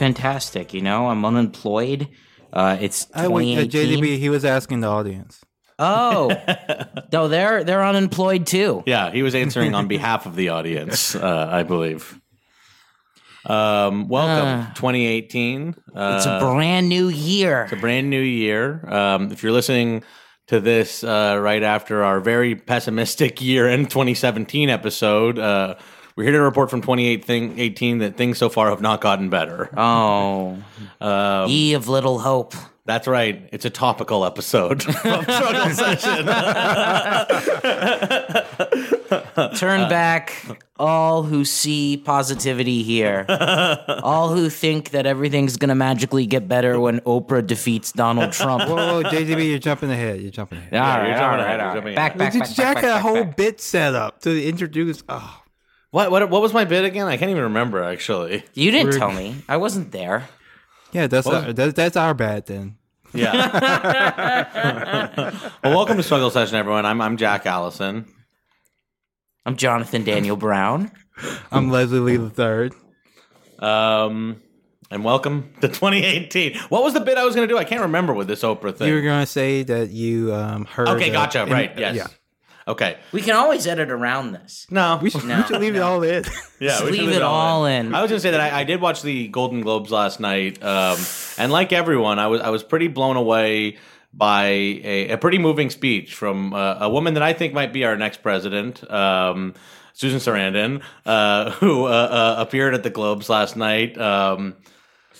I'm going fantastic. You know, I'm unemployed. Uh, it's I wait, uh, 2018. JDB, he was asking the audience. Oh, no, they're they're unemployed too. Yeah, he was answering on behalf of the audience, uh, I believe. Um, welcome, 2018. Uh, It's a brand new year. It's a brand new year. Um, if you're listening to this uh, right after our very pessimistic year end 2017 episode, uh, we're here to report from 2018 that things so far have not gotten better. Oh, Um, ye of little hope. That's right. It's a topical episode of Struggle Session. Turn back all who see positivity here. all who think that everything's going to magically get better when Oprah defeats Donald Trump. Whoa, whoa, JDB, you're jumping ahead. You're jumping ahead. All right, you're jumping ahead, all you're jumping Back, back, Dude, back, back, Jack back, had a whole back. bit set up to introduce. Oh, what, what what was my bid again? I can't even remember actually. You didn't We're- tell me. I wasn't there. yeah, that's What was- our, that, that's our bad then. Yeah. well, welcome to Struggle Session, everyone. I'm I'm Jack Allison. I'm Jonathan Daniel Brown. I'm Leslie Lee the third. Um, and welcome to 2018. What was the bid I was going to do? I can't remember with this Oprah thing. You were gonna say that you um, heard. okay, gotcha. in- right. Yes. Yeah. Okay. We can always edit around this. No. We should, No, we should leave it all in. Yeah, Just we should leave it all in. I was gonna say that I, I did watch the Golden Globes last night, um, and like everyone, I was I was pretty blown away by a, a pretty moving speech from uh, a woman that I think might be our next president, um, Susan Sarandon, uh, who uh, uh, appeared at the Globes last night. Um,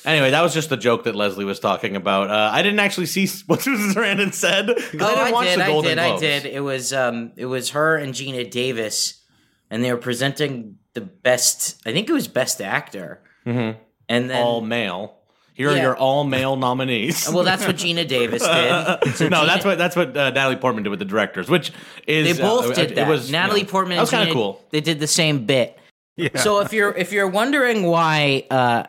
Anyway, that was just the joke that Leslie was talking about. Uh, I didn't actually see what Susan Sarandon said. I Oh, didn't I watch did, the I did, I did. It was um, it was her and Geena Davis, and they were presenting the best. I think it was best actor. Mm-hmm. And then, All male. Here are your all male nominees. well, that's what Geena Davis did. So no, Gina- that's what that's what uh, Natalie Portman did with the directors, which is They both uh, did it that. was Natalie you know, Portman. That was kind of cool. They did the same bit. Yeah. So if you're if you're wondering why uh,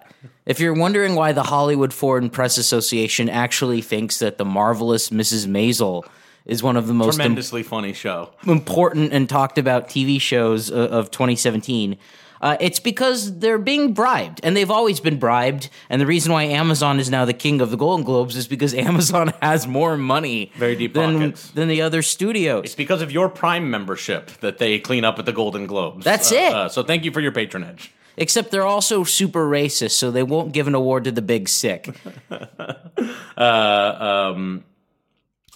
if you're wondering why the Hollywood Foreign Press Association actually thinks that the marvelous Mrs. Maisel is one of the most im- Tremendously funny show. important and talked about TV shows uh, of 2017. Uh, it's because they're being bribed, and they've always been bribed. And the reason why Amazon is now the king of the Golden Globes is because Amazon has more money, Very deep than, pockets. than the other studios. It's because of your Prime membership that they clean up at the Golden Globes. That's Uh, it. uh, so thank you for your patronage. Except they're also super racist, so they won't give an award to the big sick. Uh, um,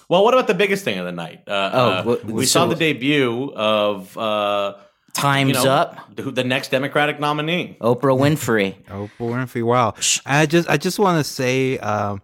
well, what about the biggest thing of the night? Uh, Oh, uh, what- we so- saw the debut of uh, Time's you know, up. the, the next Democratic nominee. Oprah Winfrey. Oh, Winfrey! Wow. I just, I just want to say, um,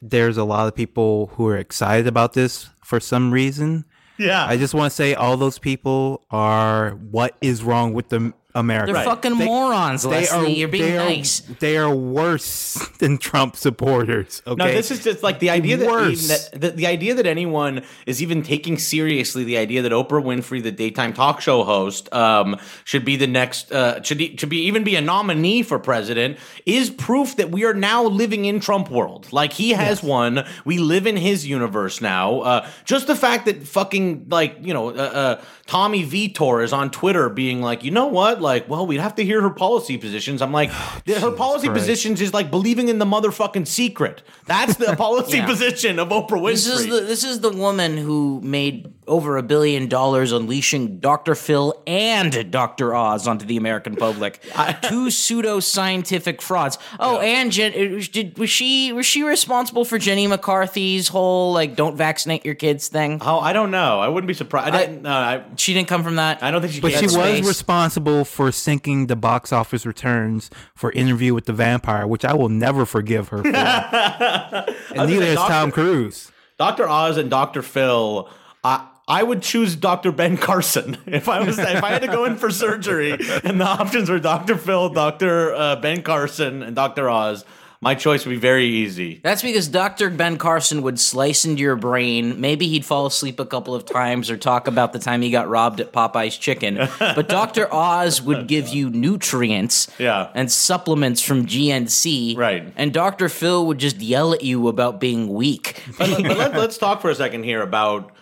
there's a lot of people who are excited about this for some reason. Yeah, I just want to say, all those people are what is wrong with the America? They're fucking They- morons, Leslie. You're being they are- nice. They are worse than Trump supporters. Okay. No, this is just like the idea that, Worse. even that the, the idea that anyone is even taking seriously the idea that Oprah Winfrey, the daytime talk show host, um, should be the next uh, should be, should be even be a nominee for president is proof that we are now living in Trump world. Like he has won, we live in his universe now. Uh, just the fact that fucking like you know uh, uh, Tommy Vietor is on Twitter being like, you know what, like, well, we'd have to hear her policy positions. I'm like, her policy Christ. positions is like believing in the motherfucking secret. That's the policy Yeah. position of Oprah Winfrey. This is the this is the woman who made over a billion dollars unleashing Dr. Phil and Dr. Oz onto the American public. Two pseudo scientific frauds. Oh, and Jen, uh, did, was she was she responsible for Jenny McCarthy's whole like don't vaccinate your kids thing? oh, I don't know. I wouldn't be surprised. I, didn't, no, I, She didn't come from that. I don't think she. But came she from- was space. responsible for sinking the box office returns for Interview with the Vampire, which I will never forgive her for. and neither say, is Tom Cruise. Dr. Oz and Dr. Phil. I I would choose Dr. Ben Carson if I was if I had to go in for surgery and the options were Dr. Phil, Dr. Uh, Ben Carson, and Dr. Oz. My choice would be very easy. That's because Dr. Ben Carson would slice into your brain. Maybe he'd fall asleep a couple of times or talk about the time he got robbed at Popeye's Chicken. But Dr. Oz would give you nutrients Yeah. and supplements from GNC. Right. And Dr. Phil would just yell at you about being weak. but, but let, us talk for a second here about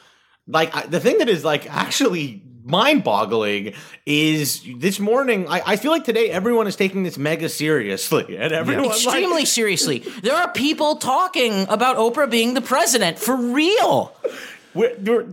like I- the thing that is like actually mind boggling is this morning. I, I feel like today everyone is taking this mega seriously, and everyone like, Extremely seriously. There are people talking about Oprah being the president for real. we're, we're,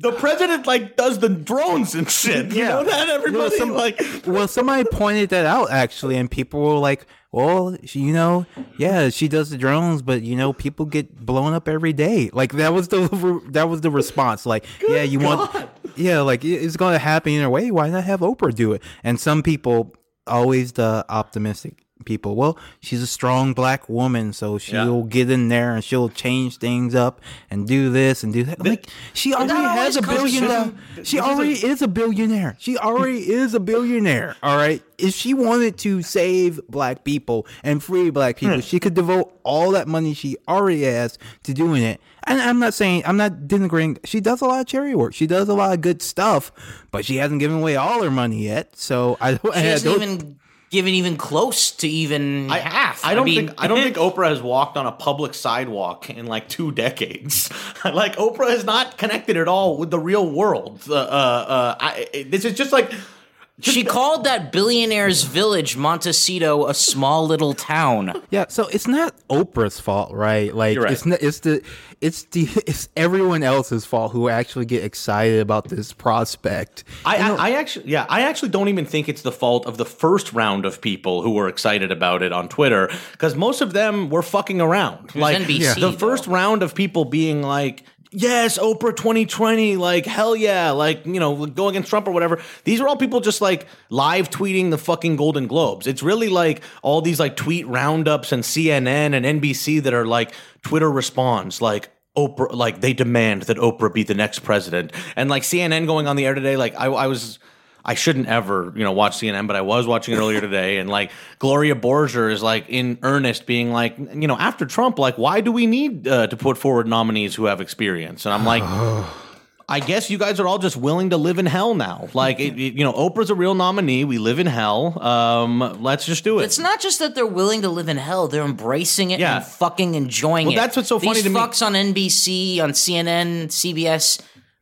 the president like does the drones and shit. You know that everybody some- like. well, somebody pointed that out actually, and people were like, "Well, she, you know, yeah, she does the drones, but you know, people get blown up every day." Like that was the that was the response. Like, yeah, you want, yeah, like it's going to happen in a way. Why not have Oprah do it? And some people, always the optimistic people. Well, she's a strong black woman, so she'll get in there and she'll change things up and do this and do that. Like she already has a always comes billion. from- dollars. She already is a billionaire. She already is a billionaire. All right. If she wanted to save black people and free black people, she could devote all that money she already has to doing it. And I'm not saying I'm not denigrating. She does a lot of charity work. She does a lot of good stuff, but she hasn't given away all her money yet. So I. She I don't- even given even close to even I, half. I don't mean, think I don't think Oprah has walked on a public sidewalk in like two decades. like Oprah is not connected at all with the real world. Uh, uh, uh, I, this is just like she called that billionaire's village Montecito a small little town. Yeah, so it's not Oprah's fault, right? Like You're right. it's not, it's the it's the it's everyone else's fault who actually get excited about this prospect. I, I, I actually, yeah, I actually don't even think it's the fault of the first round of people who were excited about it on Twitter because most of them were fucking around. like NBC, the though. first round of people being like. Yes, Oprah 2020, like hell yeah, like you know, go against Trump or whatever. These are all people just like live tweeting the fucking Golden Globes. It's really like all these like tweet roundups and CNN and NBC that are like Twitter responds like Oprah, like they demand that Oprah be the next president, and like CNN going on the air today. Like I, I was, I shouldn't ever, you know, watch CNN, but I was watching it earlier today, and like Gloria Borger is like in earnest, being like, you know, after Trump, like why do we need uh, to put forward nominees who have experience? And I'm like. I guess you guys are all just willing to live in hell now. Like, it, it- you know, Oprah's a real nominee. We live in hell. Um, let's just do it. It's not just that they're willing to live in hell; they're embracing it Yeah. and fucking enjoying Well, it. that's what's so funny These to me. fucks on NBC, on CNN, CBS.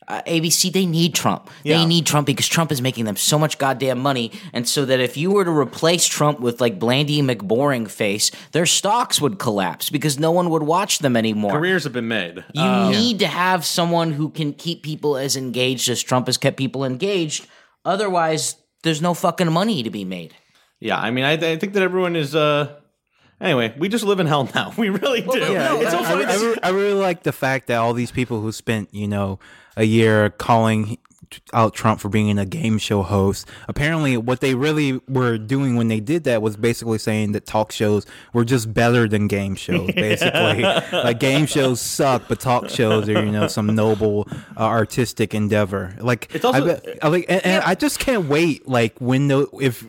Uh, ABC, they need Trump. Yeah. They need Trump because Trump is making them so much goddamn money. And so that if you were to replace Trump with like Blandy McBoring face, their stocks would collapse because no one would watch them anymore. Careers have been made. You need to have someone who can keep people as engaged as Trump has kept people engaged. Otherwise, there's no fucking money to be made. Yeah, I mean, I, I think that everyone is. uh Anyway, we just live in hell now. We really do. Yeah, it's so I, funny. I, to see- re- I really like the fact that all these people who spent you know a year calling out Trump for being a game show host. Apparently, what they really were doing when they did that was basically saying that talk shows were just better than game shows. Basically, like game shows suck, but talk shows are you know some noble uh, artistic endeavor. Like It's also- I, bet- I like, and, and I just can't wait. Like when the if.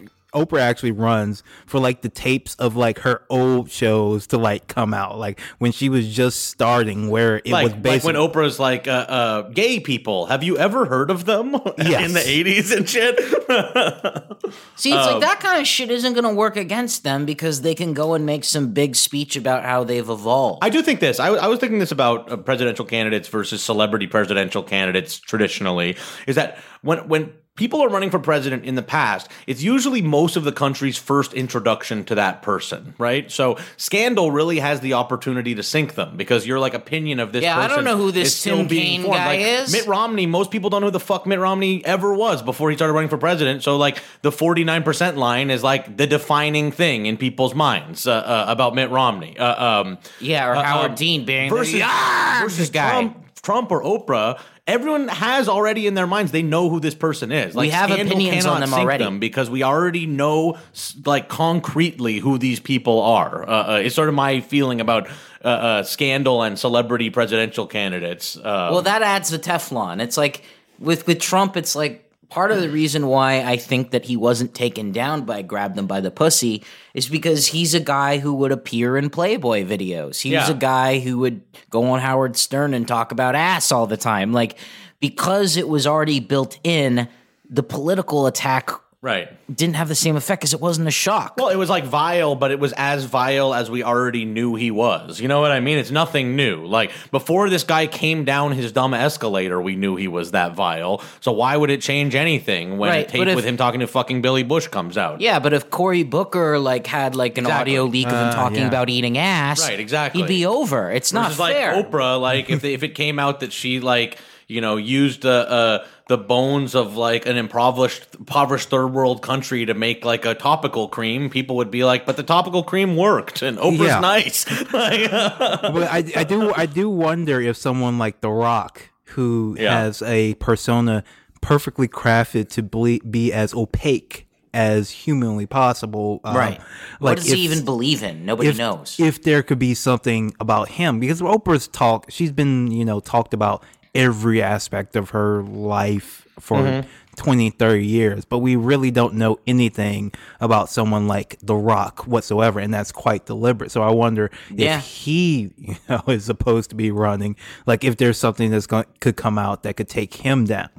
Oprah actually runs for like the tapes of like her old shows to like come out, like when she was just starting, where it like, was like basically when Oprah's like, uh, uh, gay people, have you ever heard of them Yes. in the 80s and shit? See, it's Um, like that kind of shit isn't going to work against them because they can go and make some big speech about how they've evolved. I do think this. I, I was thinking this about uh, presidential candidates versus celebrity presidential candidates traditionally is that when when people are running for president in the past, it's usually most of the country's first introduction to that person, right? So scandal really has the opportunity to sink them because your like opinion of this Yeah, I don't know who this Tim Kaine formed. guy Like, is. Mitt Romney, most people don't know who the fuck Mitt Romney ever was before he started running for president. So like the 49% line is like the defining thing in people's minds uh, uh, about Mitt Romney. Uh, um, yeah, or uh, Howard um, Dean being versus, the, "Ah, versus guy. Trump, Trump or Oprah, everyone has already in their minds they know who this person is. Like, have scandal opinions on them already. them because we already know like concretely who these people are. Uh, uh, it's sort of my feeling about uh, uh, scandal and celebrity presidential candidates. Uh, Well, that adds the Teflon. It's like with with Trump, it's like part of the reason why I think that he wasn't taken down by grab them by the pussy is because he's a guy who would appear in Playboy videos. He's Yeah. a guy who would go on Howard Stern and talk about ass all the time. Like because it was already built in, the political attack Right. didn't have the same effect because it wasn't a shock. Well, it was like vile, but it was as vile as we already knew he was. You know what I mean? It's nothing new. Like before this guy came down his dumb escalator, we knew he was that vile. So why would it change anything when Right, a tape if- with him talking to fucking Billy Bush comes out? yeah, but if Cory Booker like had like an Exactly. audio leak of him Uh, talking yeah. about eating ass, Right, exactly. he'd be over. It's not Just like fair. Oprah, like if if it came out that she like you know used uh, uh, the bones of like an impoverished impoverished third world country to make like a topical cream, people would be like, "But the topical cream worked, and Oprah's Yeah. nice." like, but I, I do I do wonder if someone like The Rock, who Yeah. has a persona perfectly crafted to ble- be as opaque as humanly possible, um, right. Like what does if, he even believe in? Nobody if, knows. if there could be something about him because Oprah's talk, she's been you know talked about every aspect of her life for. Mm-hmm. 20 30 years but we really don't know anything about someone like the rock whatsoever and that's quite deliberate so i wonder Yeah. if he you know is supposed to be running like if there's something that's going could come out that could take him down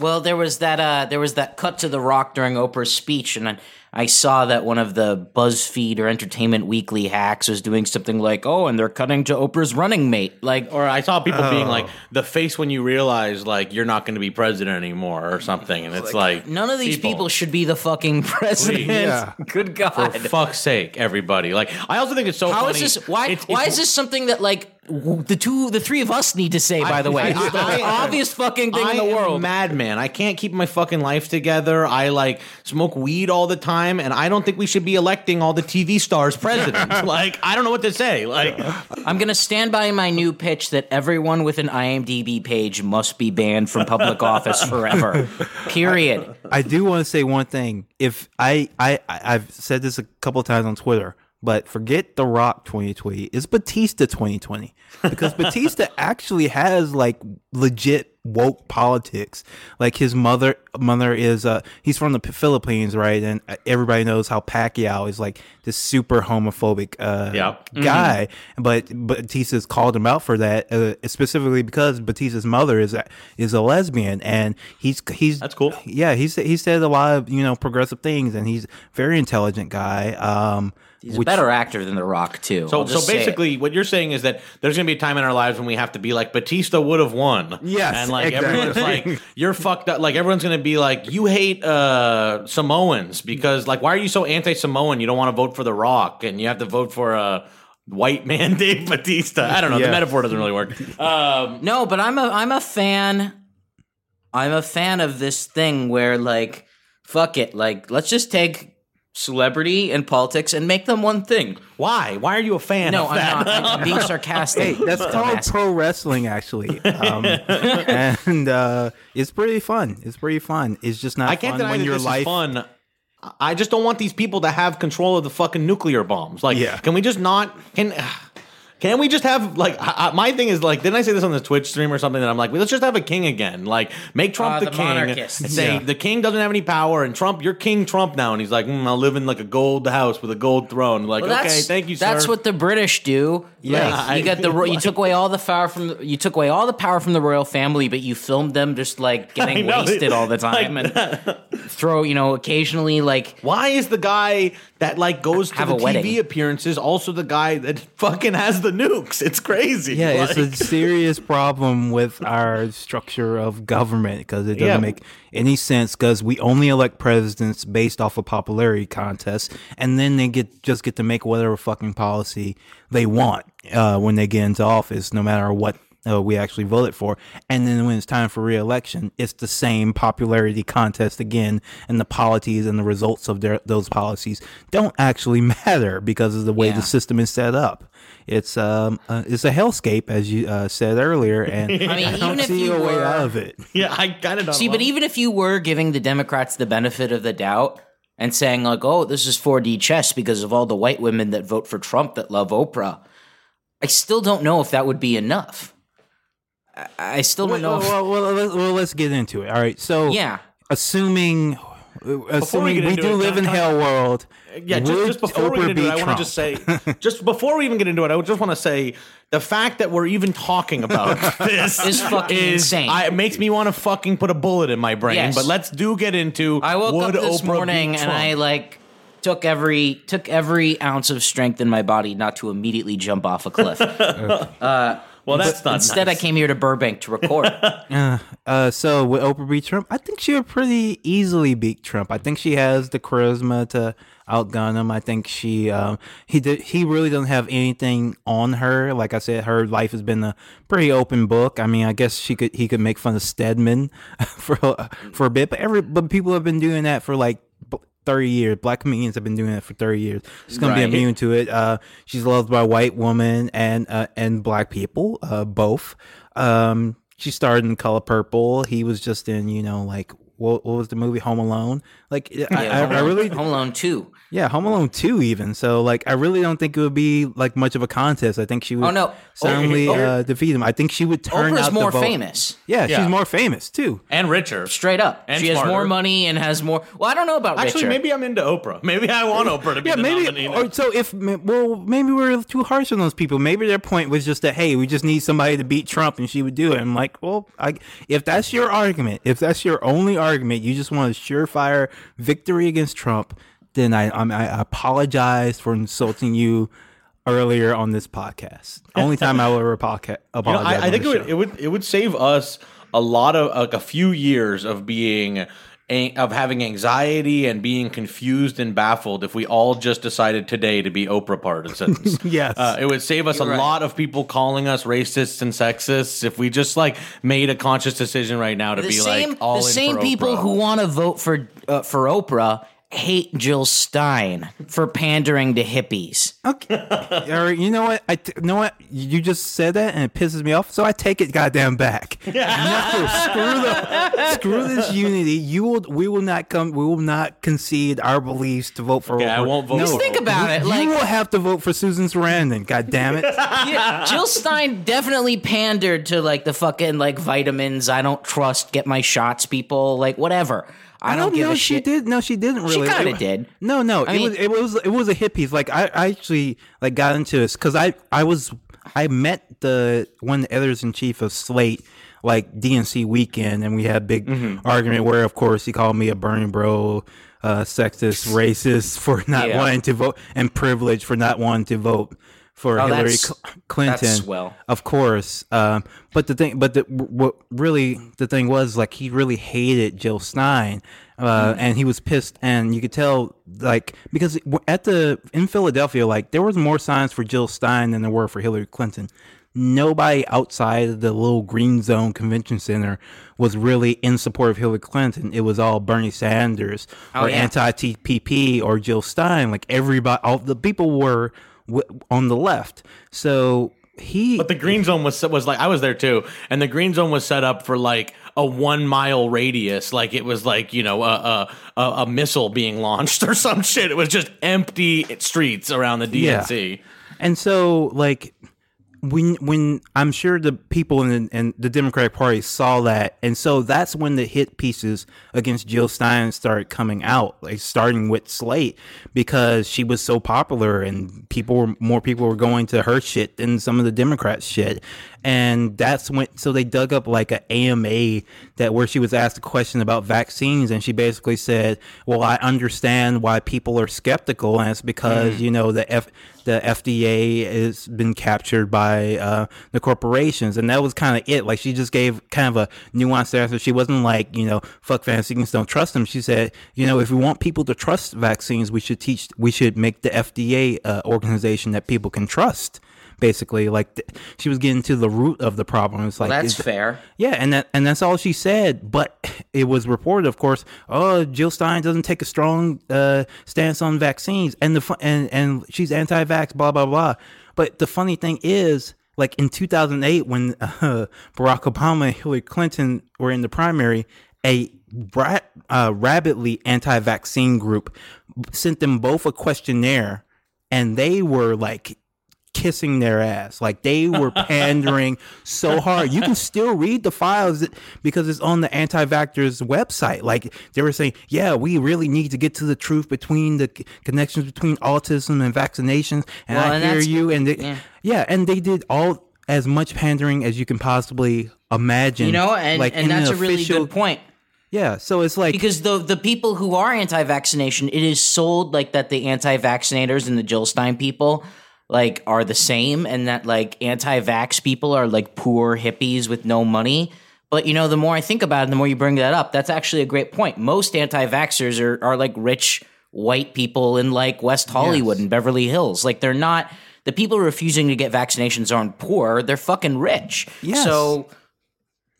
Well, there was that uh, there was that cut to the Rock during Oprah's speech, and I, I saw that one of the BuzzFeed or Entertainment Weekly hacks was doing something like, "Oh, and they're cutting to Oprah's running mate." Like, or I saw people being Oh. like, "The face when you realize like you're not going to be president anymore" or something, and it's like, none of these people, should be the fucking president. Yeah. Good God. For fuck's sake, everybody! Like, I also think it's so. How funny. is this? Why? It's- why it's- is this something that like w- the two, the three of us need to say? By the way, I- it's the I- most obvious fucking thing I in the am world. madman. I can't keep my fucking life together. I like smoke weed all the time, and I don't think we should be electing all the TV stars president. like, I don't know what to say. Like, I'm gonna stand by my new pitch that everyone with an IMDb page must be banned from public office forever. Period. I do want to say one thing. If I, I, I- I've said this a couple of times on Twitter, but forget The Rock 2020. It's Batista 2020 because Batista actually has like legit woke politics. Like his mother, mother is uh, he's from the Philippines, right? And uh, everybody knows how Pacquiao is like this super homophobic uh, Yeah. guy. But Batista's called him out for that uh, specifically because Batista's mother is a, is a lesbian, and he's he's That's cool. yeah, he said he said a lot of you know progressive things, and he's a very intelligent guy. Um, He's a better actor than The Rock too. so so just say it. basically, what you're saying is that there's going to be a time in our lives when we have to be like Batista would have won. Yes, and like exactly. everyone's like, you're fucked up. Like everyone's going to be like, you hate uh, Samoans because like, why are you so anti-Samoan? You don't want to vote for The Rock, and you have to vote for Uh, White man Dave Batista. I don't know. The metaphor doesn't really work. Um, No, but I'm a I'm a fan. I'm a fan of this thing where like, fuck it, like let's just take celebrity and politics and make them one thing. why? Why are you a fan? No, of I'm that? not. I'm being sarcastic. hey, that's called pro wrestling, actually, um, and uh, it's pretty fun. It's pretty fun. It's just not I can't fun deny when that your this life. is fun. I just don't want these people to have control of the fucking nuclear bombs. Like, Yeah. can we just not? Can can we just have like I, I- my thing is like? Didn't I say this on the Twitch stream or something? That I'm like, well, let's just have a king again. Like, make Trump Uh, the, the king monarchist. and say Yeah. the king doesn't have any power, and Trump, you're King Trump now, and he's like, mm, I'll live in like a gold house with a gold throne. Like, Well, okay, thank you, sir. That's what the British do. Yeah, Like, I- you got the ro- you took away all the power from the, you took away all the power from the royal family, but you filmed them just like getting know. wasted all the time Like- and throw you know occasionally like Why is the guy that like goes to Have the a TV wedding. appearances also the guy that fucking has the nukes? It's crazy. Yeah, Like- it's a serious problem with our structure of government because it doesn't Yeah. make any sense because we only elect presidents based off of popularity contests, and then they get just get to make whatever fucking policy they want uh, when they get into office, no matter what uh, we actually voted for. And then when it's time for reelection, it's the same popularity contest again, and the policies and the results of their, those policies don't actually matter because of the way Yeah. the system is set up. It's um uh, it's a hellscape as you uh, said earlier, and I, mean, don't even if see you a way out of it. yeah, I kind of See, but even if you were giving the Democrats the benefit of the doubt and saying like, "Oh, this is 4D chess because of all the white women that vote for Trump that love Oprah," I still don't know if that would be enough. I, I still don't Wait, know. well, well, well, let's, well, let's get into it. All right, so yeah, assuming assuming get we, do it, live in hell world. Yeah, just, just before we Oprah get into it, I want to just say, just before we even get into it, I just want to say the fact that we're even talking about this Is fucking insane. I, it makes me want to fucking put a bullet in my brain. Yes. But let's do get into. I woke would up this Oprah morning and I like took every took every ounce of strength in my body not to immediately jump off a cliff. Uh, well, that's not Instead, nice. I came here to Burbank to record. Uh, so would Oprah beat Trump? I think she would pretty easily beat Trump. I think she has the charisma to outgun him. I think she, um, he did, he really doesn't have anything on her. Like I said, her life has been a pretty open book. I mean, I guess she could, he could make fun of Stedman for for a bit, but every, but people have been doing that for like. B- 30 years. Black comedians have been doing it for 30 years. She's going Right. to be immune to it. Uh, she's loved by white women and uh, and black people, uh, both. Um, she starred in Color Purple. He was just in, you know, like what, what was the movie Home Alone? Like I, Yeah, I, Home I Alone- really, Home Alone two. yeah, Home Alone two even. So like I really don't think it would be like much of a contest. I think she would Oh, no. soundly Oh, uh, defeat him. I think she would turn Oprah's out more the vote. famous. Yeah, Yeah. she's more famous too. and richer. Straight up, And she has more money and has more. Well, I don't know about Actually, richer. maybe I'm into Oprah. Maybe I want Oprah to be Yeah, the maybe. nominee. Or so if well, maybe we're too harsh on those people. Maybe their point was just that hey, we just need somebody to beat Trump, and she would do it. I'm like, well, I, if that's your argument, if that's your only argument, you just want a surefire victory against Trump, then I I'm, I apologize for insulting you earlier on this podcast. Only time I will ever podca- You know, apologize. I, I think it would, it would it would save us a lot of like a few years of being of having anxiety and being confused and baffled if we all just decided today to be Oprah partisans. Yes. uh, it would save us a right. lot of people calling us racists and sexists if we just like made a conscious decision right now to the be same like all the in same for people Oprah. who want to vote for uh, for Oprah hate Jill Stein for pandering to hippies. Okay. All right, you know what? I t- you know what? You just said that and it pisses me off. So I take it goddamn back. no, screw the screw this unity. You will we will not come we will not concede our beliefs to vote for Okay, I won't vote No. for Think about it, you will have to vote for Susan Sarandon. God damn it. yeah, Jill Stein definitely pandered to like the fucking like vitamins. I don't trust. Get my shots, people. Like whatever. I, don't, give know she shit. did. No, she didn't really. She kinda It- did. No, no. I it mean- was it was it was a hippies. Like I, I actually like got into this because I I was I met the one of the editors in chief of Slate like DNC weekend, and we had a big Mm-hmm. argument where, of course, he called me a Bernie bro, uh, sexist, racist for not Yeah. wanting to vote, and privileged for not wanting to vote for Oh, Hillary Cl- Clinton. Of course. Um, but the thing, but the, what really the thing was like he really hated Jill Stein, uh, and he was pissed, and you could tell like because at the in Philadelphia, like there was more signs for Jill Stein than there were for Hillary Clinton. Nobody outside of the little green zone convention center was really in support of Hillary Clinton. It was all Bernie Sanders or yeah. anti TPP or Jill Stein. Like everybody, all the people were w- on the left. So he But the green zone was was like I was there too, and the green zone was set up for like a one mile radius, like it was like you know a a, a, a missile being launched or some shit. It was just empty streets around the DNC. And so, like, when when I'm sure the people in, in the Democratic Party saw that, and so that's when the hit pieces against Jill Stein started coming out, like starting with Slate, because she was so popular and people were more people were going to her shit than some of the Democrats shit, and that's when so they dug up like an AMA that where she was asked a question about vaccines, and she basically said, "Well, I understand why people are skeptical, and it's because you know the F." the FDA has been captured by uh, the corporations, and that was kind of it. Like she just gave kind of a nuanced answer. She wasn't like you know fuck vaccines, don't trust them. She said you know if we want people to trust vaccines, we should teach, we should make the FDA uh, organization that people can trust. Basically, like th- she was getting to the root of the problem. It's like That's is- fair. yeah, and that and that's all she said. But it was reported, of course. Oh, Jill Stein doesn't take a strong uh, stance on vaccines, and the and and she's anti-vax, blah blah blah. But the funny thing is, like in 2008, when uh, Barack Obama and Hillary Clinton were in the primary, a ra- uh, rabidly anti-vaccine group sent them both a questionnaire, and they were like kissing their ass. Like they were pandering so hard. You can still read the files because it's on the anti-vaxxers website. Like they were saying, yeah, we really need to get to the truth between the connections between autism and vaccinations. And Well, I and hear you. And they, yeah. yeah. and they did all as much pandering as you can possibly imagine. You know, and, like and in an that's a really official- good point. Yeah, so it's like Because the the people who are anti-vaccination, it is sold like that the anti-vaccinators and the Jill Stein people like are the same, and that like anti-vax people are like poor hippies with no money. But you know, the more I think about it, the more you bring that up. That's actually a great point. Most anti-vaxxers are are like rich white people in like West Hollywood Yes. and Beverly Hills. Like they're not the people refusing to get vaccinations aren't poor. They're fucking rich. Yes. So.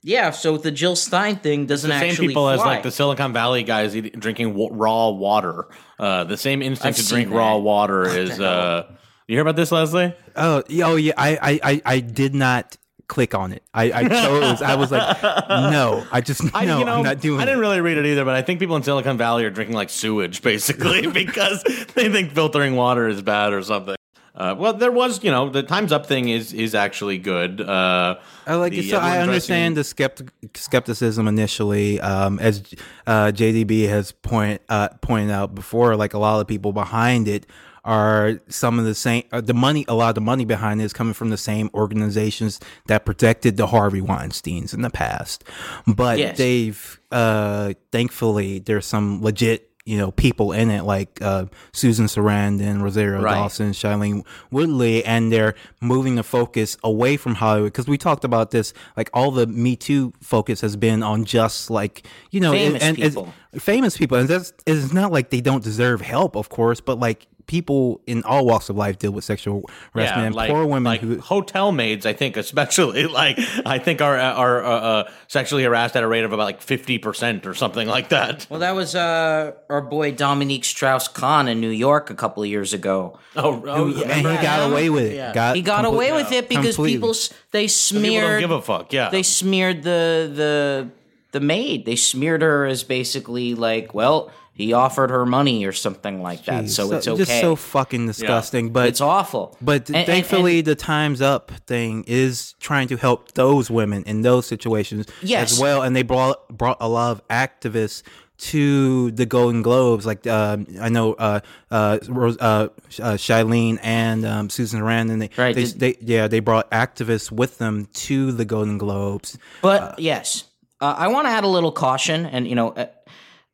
Yeah, so the Jill Stein thing doesn't the same actually people as like the Silicon Valley guys eat, drinking w- raw water. Uh, the same instinct I've to drink seen raw water is. Uh, you hear about this, Leslie? Oh, yeah, oh yeah. I, I, I, I did not click on it. I, I chose. I was like, no. I just I, no. you know, I'm not doing. I didn't it. really read it either, but I think people in Silicon Valley are drinking like sewage, basically, because they think filtering water is bad or something. Uh, well, there was, you know, the Times Up thing is is actually good. Uh, I like it. So I everyone understand the skeptic, skepticism initially, um, as uh, JDB has point uh, pointed out before. Like a lot of people behind it are some of the same. Uh, the money, a lot of the money behind it is coming from the same organizations that protected the Harvey Weinstein's in the past. But Yes. they've uh, thankfully there's some legit. You know, people in it like uh, Susan Sarandon, Rosario Right. Dawson, Shailene Woodley, and they're moving the focus away from Hollywood because we talked about this. Like all the Me Too focus has been on just like you know, Famous and, and- people. famous people, and that's it's not like they don't deserve help, of course, but like people in all walks of life deal with sexual harassment. and like, poor women like who hotel maids, I think, especially like I think are are uh, uh, sexually harassed at a rate of about like fifty percent or something like that. Well, that was uh, our boy Dominique Strauss Kahn in New York a couple of years ago. Oh, oh and he got him? away with it. Yeah. Got He got complete- away with it because completely. people s- they People don't smeared give a fuck. Yeah, they smeared the the the maid. They smeared her as basically like, well, he offered her money or something like that, so, it's okay. Just so fucking disgusting. But it's awful. But And- and- thankfully, and- the Times Up thing is trying to help those women in those situations Yes. as well, and they brought brought a lot of activists to the Golden Globes. Like um, I know uh, uh, Rose, uh, uh, Shailene and um, Susan Sarandon. They, Right, they, did- they yeah they brought activists with them to the Golden Globes. But yes, uh, I want to add a little caution, and you know,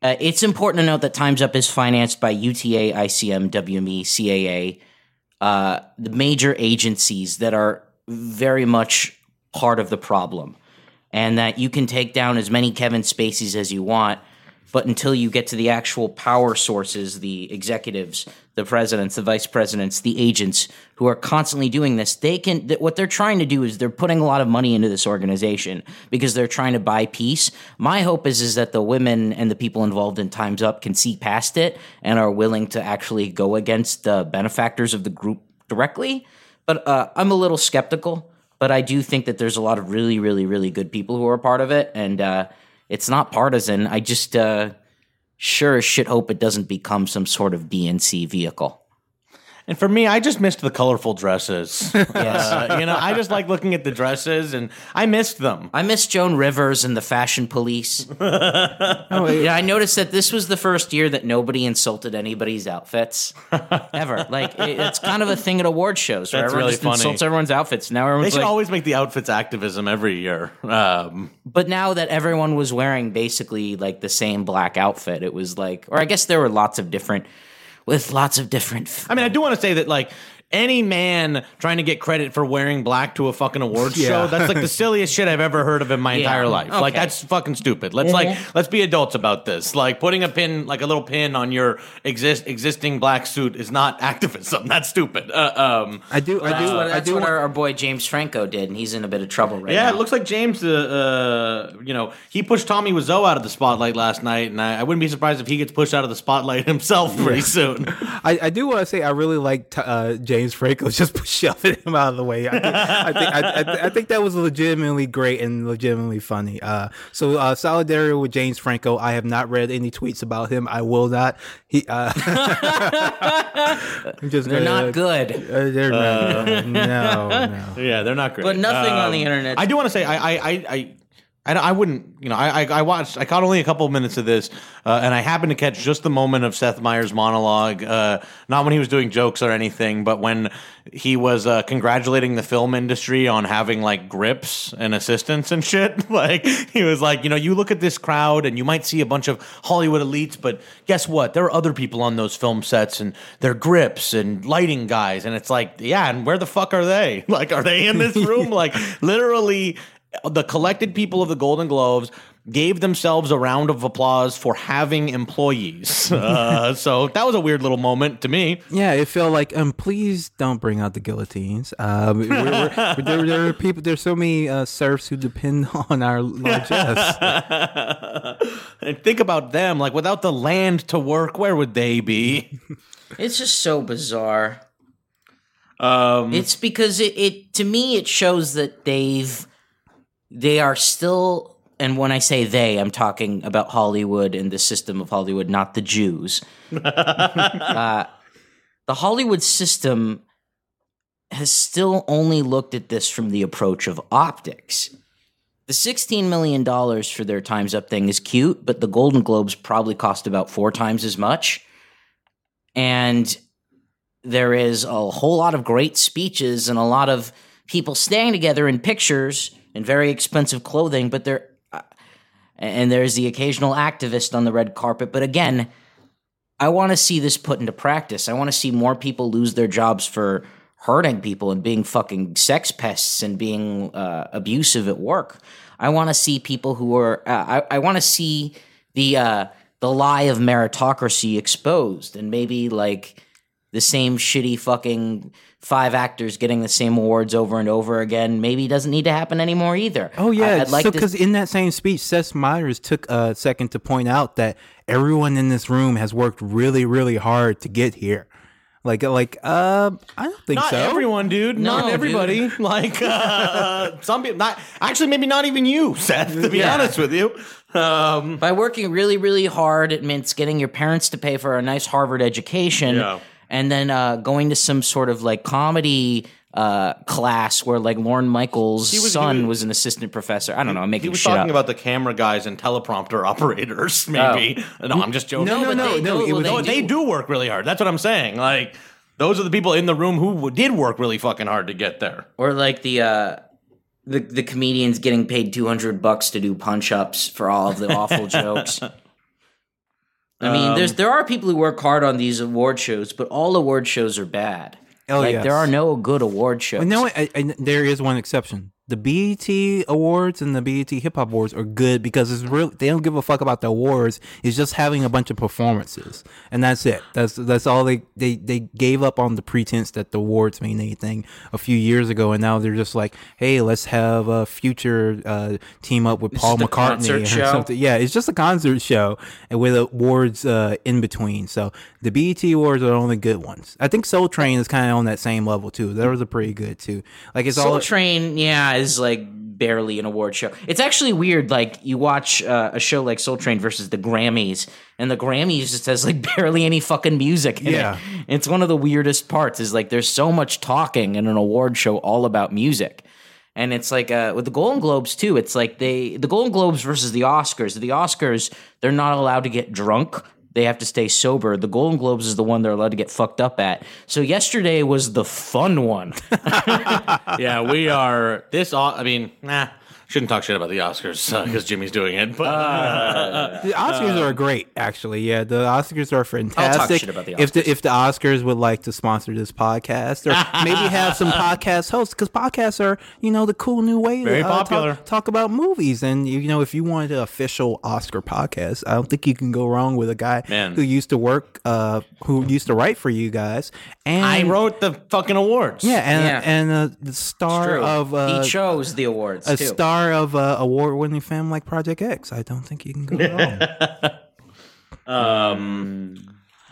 uh, it's important to note that Times Up is financed by UTA, ICM, WME, CAA, uh, the major agencies that are very much part of the problem, and that you can take down as many Kevin Spaceys as you want. But until you get to the actual power sources, the executives, the presidents, the vice presidents, the agents who are constantly doing this, they can. Th- what they're trying to do is they're putting a lot of money into this organization because they're trying to buy peace. My hope is is that the women and the people involved in Times Up can see past it and are willing to actually go against the benefactors of the group directly. But uh, I'm a little skeptical. But I do think that there's a lot of really, really, really good people who are part of it, and. Uh, it's not partisan. I just uh, sure as shit hope it doesn't become some sort of DNC vehicle. And for me, I just missed the colorful dresses. Yes. Uh, you know, I just like looking at the dresses, and I missed them. I miss Joan Rivers and the Fashion Police. yeah, I noticed that this was the first year that nobody insulted anybody's outfits ever. Like it, it's kind of a thing at award shows where That's everyone really just funny. insults everyone's outfits. Now They should like, always make the outfits activism every year. Um, but now that everyone was wearing basically like the same black outfit, it was like, or I guess there were lots of different, with lots of different. I mean, I do want to say that like any man trying to get credit for wearing black to a fucking awards Yeah. show, that's like the silliest shit I've ever heard of in my Yeah. entire life. Like that's fucking stupid. Let's like let's be adults about this. Like putting a pin, like a little pin on your exist existing black suit is not activism. That's stupid. Uh, um, I do. I That's do. what, I do. what our, our boy James Franco did, and he's in a bit of trouble right yeah, now. Yeah, it looks like James, uh, uh, you know, he pushed Tommy Wiseau out of the spotlight last night, and I, I wouldn't be surprised if he gets pushed out of the spotlight himself pretty soon. I, I do want to say I really like uh, James James Franco just shoving him out of the way. I think I think, I, I, I think that was legitimately great and legitimately funny. Uh, so uh, solidarity with James Franco. I have not read any tweets about him. I will not. He. Uh, I'm just They're gonna- not good. Uh, they're not. No, no. Yeah, they're not great. But nothing on Um, the internet. I do want to say I I I. I I, I wouldn't, you know, I, I I watched, I caught only a couple of minutes of this, uh, and I happened to catch just the moment of Seth Meyers' monologue, uh, not when he was doing jokes or anything, but when he was uh, congratulating the film industry on having like grips and assistants and shit. like, he was like, you know, you look at this crowd and you might see a bunch of Hollywood elites, but guess what? There are other people on those film sets and they're grips and lighting guys. And it's like, yeah, and where the fuck are they? Like, are they in this room? like, literally, the collected people of the Golden Globes gave themselves a round of applause for having employees. Uh, so that was a weird little moment to me. Yeah, it felt like um, please don't bring out the guillotines. Um, we're, we're, there, there are people. There's so many uh, serfs who depend on our largesse. and think about them. Like without the land to work, where would they be? It's just so bizarre. Um, It's because it, it to me it shows that they've they are still and when I say they, I'm talking about Hollywood and the system of Hollywood, not the Jews. uh, the Hollywood system has still only looked at this from the approach of optics. The $16 million for their Time's Up thing is cute, but the Golden Globes probably cost about four times as much. And there is a whole lot of great speeches and a lot of people staying together in pictures in very expensive clothing, but there, uh, and there's the occasional activist on the red carpet. But again, I want to see this put into practice. I want to see more people lose their jobs for hurting people and being fucking sex pests and being uh, abusive at work. I want to see people who are. Uh, I, I want to see the uh, the lie of meritocracy exposed, and maybe like the same shitty fucking five actors getting the same awards over and over again. Maybe doesn't need to happen anymore either. Oh yeah, I, would like so to. because in that same speech, Seth Meyers took a second to point out that everyone in this room has worked really, really hard to get here. Like, like, uh, I don't think not so. everyone, dude. not No, everybody. Like uh, some people. Not actually, maybe not even you, Seth. To be Yeah. honest with you. Um, by working really, really hard, it means getting your parents to pay for a nice Harvard education, Yeah. And then uh, going to some sort of like comedy uh, class where like Lorne Michaels' was- son was- was, an assistant professor. I don't know. I'm making he was shit talking up. about the camera guys and teleprompter operators. Maybe. No, I'm just joking. No, no, but no, they no. do- It well, was No, they do work really hard. That's what I'm saying. Like those are the people in the room who did work really fucking hard to get there. or like the uh the the comedians getting paid 200 bucks to do punch ups for all of the awful jokes i mean Um, there's there are people who work hard on these award shows but all award shows are bad Oh, like yes. there are no good award shows But no, I, I, there is one exception. The BET Awards and the BET Hip Hop Awards are good because it's real. They don't give a fuck about the awards. It's just having a bunch of performances, and that's it. That's that's all they they they gave up on the pretense that the awards mean anything a few years ago, and now they're just like, hey, let's have a future uh, team up with Paul McCartney or show? something. Yeah, it's just a concert show and with awards uh, in between. So the BET Awards are the only good ones. I think Soul Train is kind of on that same level too. That was a pretty good too. Like it's soul all Soul train yeah is like barely an award show it's actually weird like you watch uh, a show like soul train versus the grammys and the grammys just has like barely any fucking music Yeah. it it's one of the weirdest parts is like there's so much talking in an award show all about music and it's like uh, with the Golden Globes too. It's like they the Golden Globes versus the Oscars. The Oscars they're not allowed to get drunk. They have to stay sober. The Golden Globes is the one they're allowed to get fucked up at. So yesterday was the fun one. Yeah, we are this. I mean, nah. Shouldn't talk shit about the Oscars because Jimmy's doing it. But the Oscars are great, actually. Yeah, the Oscars are fantastic. shit about the If the if the Oscars would like to sponsor this podcast, or maybe have some podcast hosts, because podcasts are you know the cool new way Very to uh, popular. talk, talk about movies. And you know, if you wanted an official Oscar podcast, I don't think you can go wrong with a guy Man. who used to work, uh, who used to write for you guys. And I wrote the fucking awards. yeah, and Yeah. and uh, the star of uh, he chose the awards a too. star of uh, award-winning film like Project X. I don't think you can go wrong.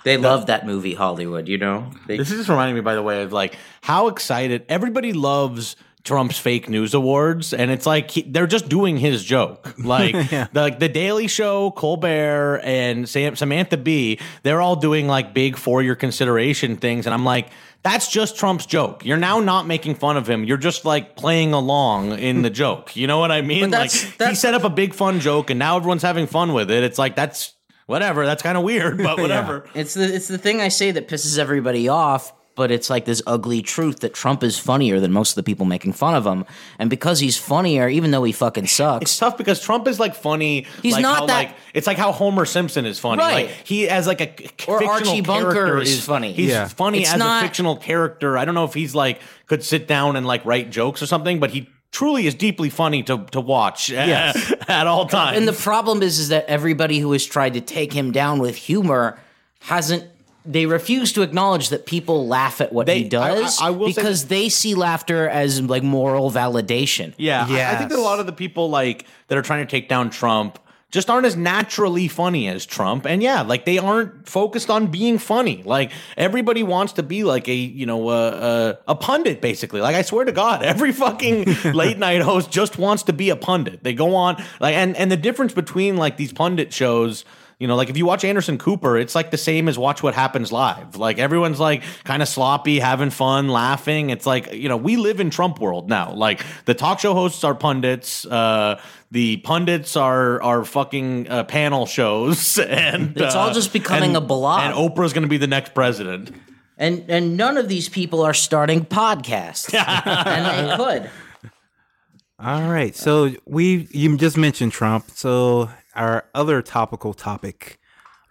They love that movie, Hollywood. You know, they, This is just reminding me, by the way, of like how excited everybody loves Trump's fake news awards, and it's like he, they're just doing his joke. Like the, like the Daily Show, Colbert, and Sam, Samantha Bee, they're all doing like big for your consideration things, and I'm like. That's just Trump's joke. You're now not making fun of him. You're just like playing along in the joke. You know what I mean? That's- like he set up a big fun joke, and now everyone's having fun with it. It's like that's whatever. That's kind of weird, but whatever. It's the it's the thing I say that pisses everybody off, but it's like this ugly truth that Trump is funnier than most of the people making fun of him, and because he's funnier, even though he fucking sucks. It's tough because Trump is like funny. He's like not how, that- Like, it's like how Homer Simpson is funny. Right. Like he as like a Or fictional Archie Bunker character is funny. He's Yeah. funny It's as not- a fictional character. I don't know if he's like could sit down and like write jokes or something, but he truly is deeply funny to to watch Yes. at all times. And the problem is, is that everybody who has tried to take him down with humor hasn't. They refuse to acknowledge that people laugh at what They- he does I- I- I will say because they see laughter as like moral validation. Yeah, I- I, think that a Yes. lot of the people like that are trying to take down Trump just aren't as naturally funny as Trump. And yeah, like they aren't focused on being funny. Like everybody wants to be like a, you know, uh, uh, a pundit basically. Like I swear to God, every fucking late night host just wants to be a pundit. They go on like and and the difference between like these pundit shows you know, like if you watch Anderson Cooper, it's like the same as watch what happens live. Like everyone's like kind of sloppy, having fun, laughing. It's like, you know, we live in Trump world now. Like the talk show hosts are pundits, uh, the pundits are are fucking uh, panel shows, and It's all uh, just becoming and- a blob. And Oprah's going to be the next president. And and none of these people are starting podcasts, and they could. All right. So we you just mentioned Trump. So our other topical topic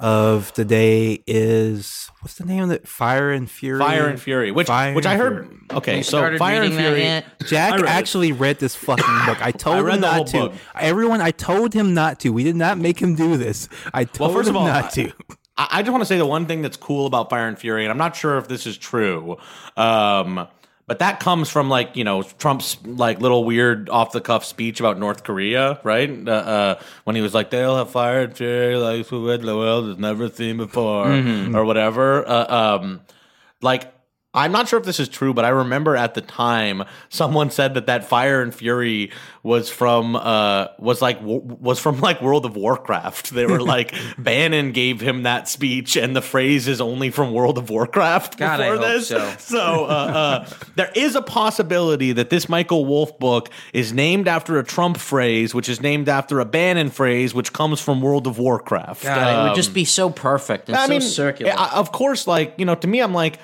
of the day is what's the name of it? Fire and Fury. Fire and Fury, which Fire which I heard. Fury. Okay, so Fire and Fury. Jack I read it. actually read this fucking book. I told read him not to. book. Everyone, I told him not to. We did not make him do this. I told well, first him of all, not to. I, I just want to say the one thing that's cool about Fire and Fury, and I'm not sure if this is true, um, but that comes from like you know Trump's like little weird off the cuff speech about North Korea, right? Uh, uh, when he was like, "They'll have fire and fury like the world has never seen before," or whatever. Uh, um, like. I'm not sure if this is true, but I remember at the time someone said that that Fire and Fury was from uh was like was from like World of Warcraft. They were like Bannon gave him that speech, and the phrase is only from World of Warcraft God, I before hope this. so. So uh, uh, there is a possibility that this Michael Wolff book is named after a Trump phrase, which is named after a Bannon phrase, which comes from World of Warcraft. God, it would Um, just be so perfect and I so mean, circular. I- of course, like you know, to me, I'm like,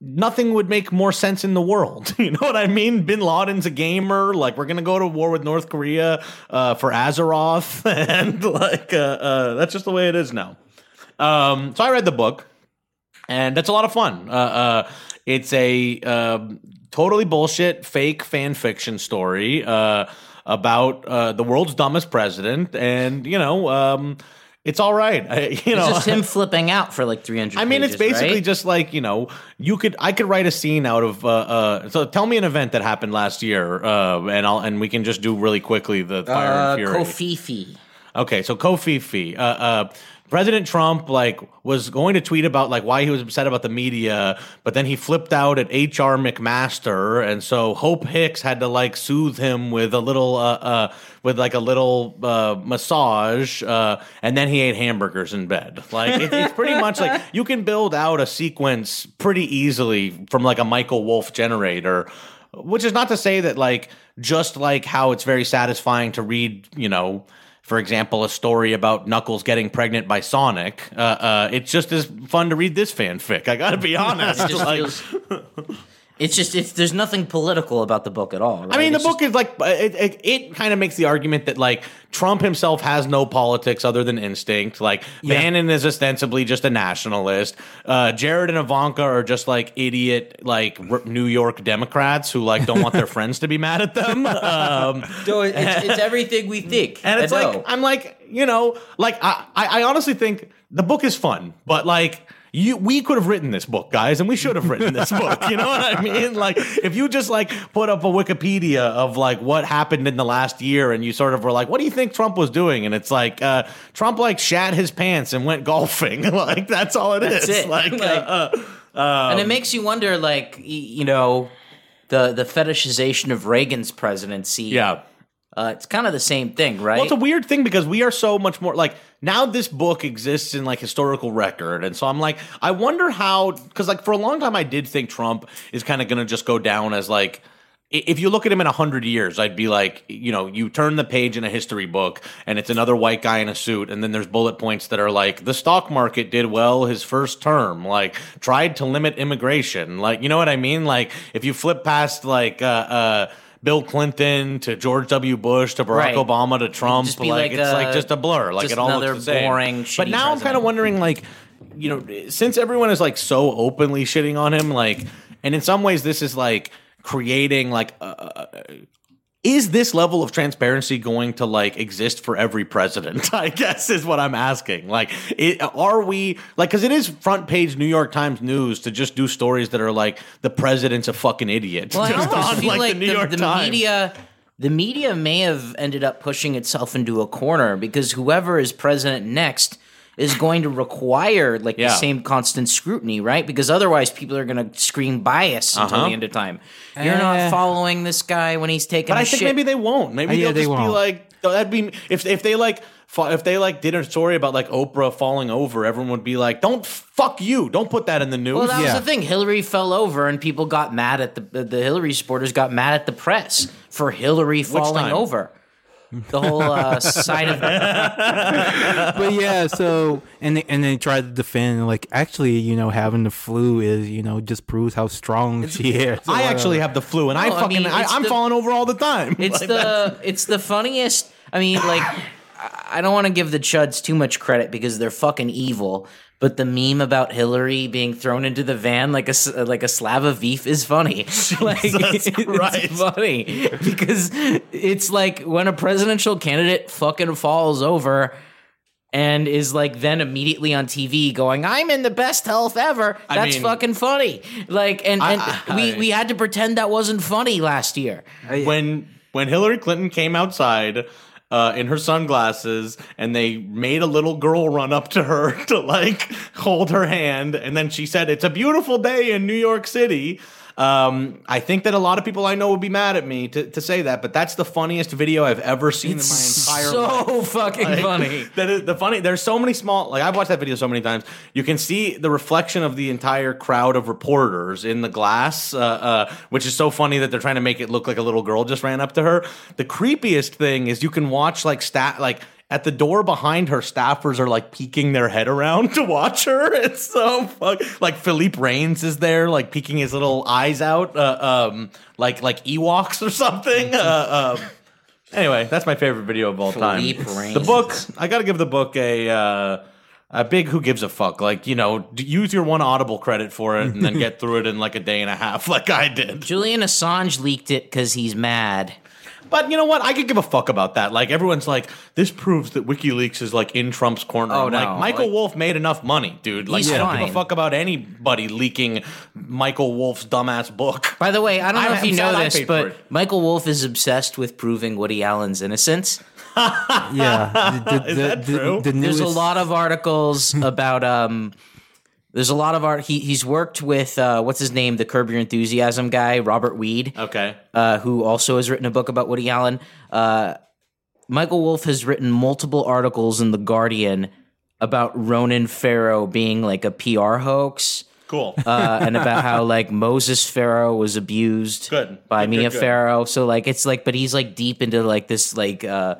nothing would make more sense in the world. You know what I mean? Bin Laden's a gamer. Like, we're gonna go to war with North Korea uh, for Azeroth, and like, uh, uh, that's just the way it is now. Um, so I read the book, and that's a lot of fun. Uh, uh, it's a um totally bullshit, fake fan fiction story uh, about the world's dumbest president, and you know. Um, it's all right, I, you know. it's just him flipping out for like 300 I mean, it's basically right? just like you know, you could I could write a scene out of. Uh, uh, so tell me an event that happened last year, uh, and I'll and we can just do really quickly the Fire uh, and Fury. Covfefe. Okay, so Covfefe. President Trump like was going to tweet about like why he was upset about the media, but then he flipped out at HR McMaster, and so Hope Hicks had to like soothe him with a little uh, uh with like a little uh massage, uh, and then he ate hamburgers in bed. Like it, it's pretty much like you can build out a sequence pretty easily from like a Michael Wolff generator. Which is not to say that like just like how it's very satisfying to read, you know, for example, a story about Knuckles getting pregnant by Sonic. Uh, uh, it's just as fun to read this fanfic. I gotta be honest. Like, feels. It's just it's there's nothing political about the book at all. Right? I mean, the It's book is like it. It, it kind of makes the argument that like Trump himself has no politics other than instinct. Like Bannon is ostensibly just a nationalist. Uh, Jared and Ivanka are just like idiot like r- New York Democrats who like don't want their friends to be mad at them. Um, So it's, it's everything we think. And it's like I'm like, you know, like I, I I honestly think the book is fun, but like you we could have written this book, guys, and we should have written this book. You know what I mean? Like if you just like put up a Wikipedia of like what happened in the last year, and you sort of were like, what do you think Trump was doing? And it's like uh, Trump like shat his pants and went golfing. like that's all it is. That's it. Like, Like- uh, uh, and it makes you wonder, like you know, the the fetishization of Reagan's presidency. yeah. Uh, it's kind of the same thing, right? Well, it's a weird thing because we are so much more like now this book exists in like historical record. And so I'm like, I wonder how, because like for a long time I did think Trump is kind of going to just go down as like, if you look at him in a hundred years, I'd be like, you know, you turn the page in a history book and it's another white guy in a suit, and then there's bullet points that are like, the stock market did well his first term, like tried to limit immigration, like you know what I mean? Like if you flip past like uh uh Bill Clinton to George W. Bush to Barack Right. Obama to Trump, like, like it's a- like just a blur, like it all looks the same. boring, but now I'm kind of wondering, like, you know, since everyone is like so openly shitting on him, like, and in some ways this is like creating like uh, is this level of transparency going to like exist for every president i guess is what i'm asking. Like it, are we like because it is front page new york times news to just do stories that are like the president's a fucking idiot. Well, I just almost on feel like, like the new the, york the times. media, the media may have ended up pushing itself into a corner because whoever is president next is going to require like Yeah. the same constant scrutiny, right? Because otherwise, people are going to scream bias until Uh-huh. the end of time. You're Eh. not following this guy when he's taking. But a I think shit. maybe they won't. Maybe Uh, yeah, they'll they just be won't. like that'd be if if they like if they like did a story about like Oprah falling over, everyone would be like, "Don't fuck you! Don't put that in the news." Well, that Yeah. was the thing. Hillary fell over, and people got mad at the the Hillary supporters got mad at the press for Hillary falling time? over. The whole uh, side of it. but yeah, so and they, and they try to defend like actually, you know, having the flu is you know just proves how strong she is. I actually have the flu, and I No, I fucking mean, I it's am the- falling over all the time. It's Like, the it's the funniest. I mean, like I- I don't want to give the Chuds too much credit because they're fucking evil. But the meme about Hillary being thrown into the van like a s- like a slab of beef is funny. like Jesus it's funny because it's like when a presidential candidate fucking falls over and is like then immediately on TV going, "I'm in the best health ever." I That's mean- fucking funny. Like, and and I- we we had to pretend that wasn't funny last year. Oh, when when Hillary Clinton came outside uh, in her sunglasses and they made a little girl run up to her to like hold her hand and then she said it's a beautiful day in New York City. Um, I think that a lot of people I know would be mad at me to, to say that, but that's the funniest video I've ever seen in my entire so life. So fucking Like, funny. That is the funny. There's so many small. Like I've watched that video so many times. You can see the reflection of the entire crowd of reporters in the glass, uh, uh, which is so funny that they're trying to make it look like a little girl just ran up to her. The creepiest thing is you can watch like stat like. At the door behind her, staffers are like peeking their head around to watch her. It's so fuck. Like Philippe Reines is there, like peeking his little eyes out, uh, um, like like Ewoks or something. Uh, um, Anyway, that's my favorite video of all Philippe time. Reines. The book, I got to give the book a uh, a big who gives a fuck. Like you know, use your one Audible credit for it, and then get through it in like a day and a half, like I did. Julian Assange leaked it because he's mad. But you know what? I could give a fuck about that. Like everyone's like, this proves that WikiLeaks is like in Trump's corner. Oh, I'm no. Like Michael Like- Wolff made enough money, dude. Like He's I don't give a fuck about anybody leaking Michael Wolff's dumbass book. By the way, I don't know I'm- if you I'm know this, but. Michael Wolff is obsessed with proving Woody Allen's innocence. yeah. The, the, Is that the- true? the There's a lot of articles about um there's a lot of art he he's worked with uh what's his name, the Curb Your Enthusiasm guy, Robert Weide. Okay. uh, who also has written a book about Woody Allen. Uh, Michael Wolff has written multiple articles in The Guardian about Ronan Farrow being like a PR hoax. Cool. Uh, and about how like Moses Farrow was abused Good. by Good, Mia good. Farrow. So like it's like, but he's like deep into like this like uh,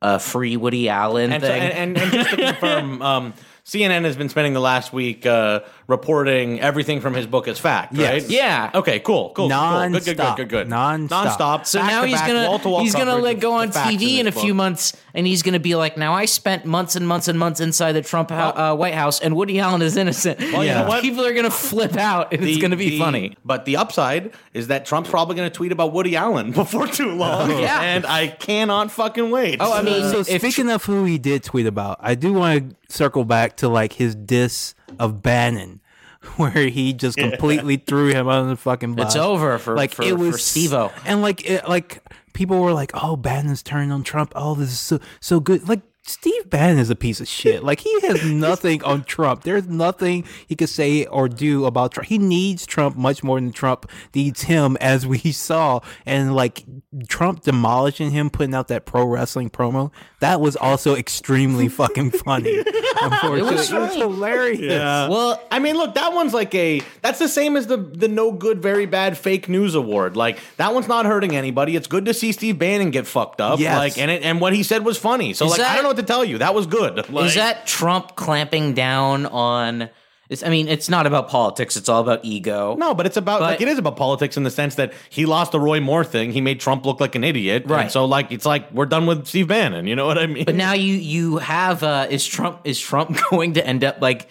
uh free Woody Allen And, so, thing. and, and, and just to confirm, um, CNN has been spending the last week uh, reporting everything from his book as fact, right? Yes. yeah. Okay, cool, cool, cool. Good, good, good, Non-stop. good, good. Non-stop. Non-stop. So back now to he's gonna wall-to-wall he's gonna coverage like of go on facts in TV in, a this few months, and he's gonna be like, "Now I spent months and months and months inside the Trump hou- uh, White House, and Woody Allen is innocent." Well, you Yeah. know what? People are gonna flip out, and it's gonna be the- funny. But the upside is that Trump's probably going to tweet about Woody Allen before too long. Yeah. And I cannot fucking wait. Oh, I mean, So if speaking of who he did tweet about, I do want to circle back to like his diss of Bannon, where he just completely threw him under the fucking bus. It's over for like for, it was for Steve-O. and like it, like people were like, "Oh, Bannon's turned on Trump. Oh, this is so so good." Like Steve Bannon is a piece of shit. Like he has nothing on Trump. There's nothing he could say or do about Trump. He needs Trump much more than Trump needs him, as we saw. And like Trump demolishing him, putting out that pro wrestling promo, that was also extremely fucking funny. Unfortunately, it was, funny. hilarious. Well, I mean, look, that one's like a that's the same as the the no good, very bad fake news award. Like that one's not hurting anybody. It's good to see Steve Bannon get fucked up. Yes. Like and it, and what he said was funny. So Is like I don't know what to tell you. That was good. Like, Is that Trump clamping down on? It's, I mean, it's not about politics. It's all about ego. No, but it's about But- like it is about politics in the sense that he lost the Roy Moore thing. He made Trump look like an idiot. Right. so like it's like we're done with Steve Bannon. You know what I mean? But now you you have uh, is Trump is Trump going to end up like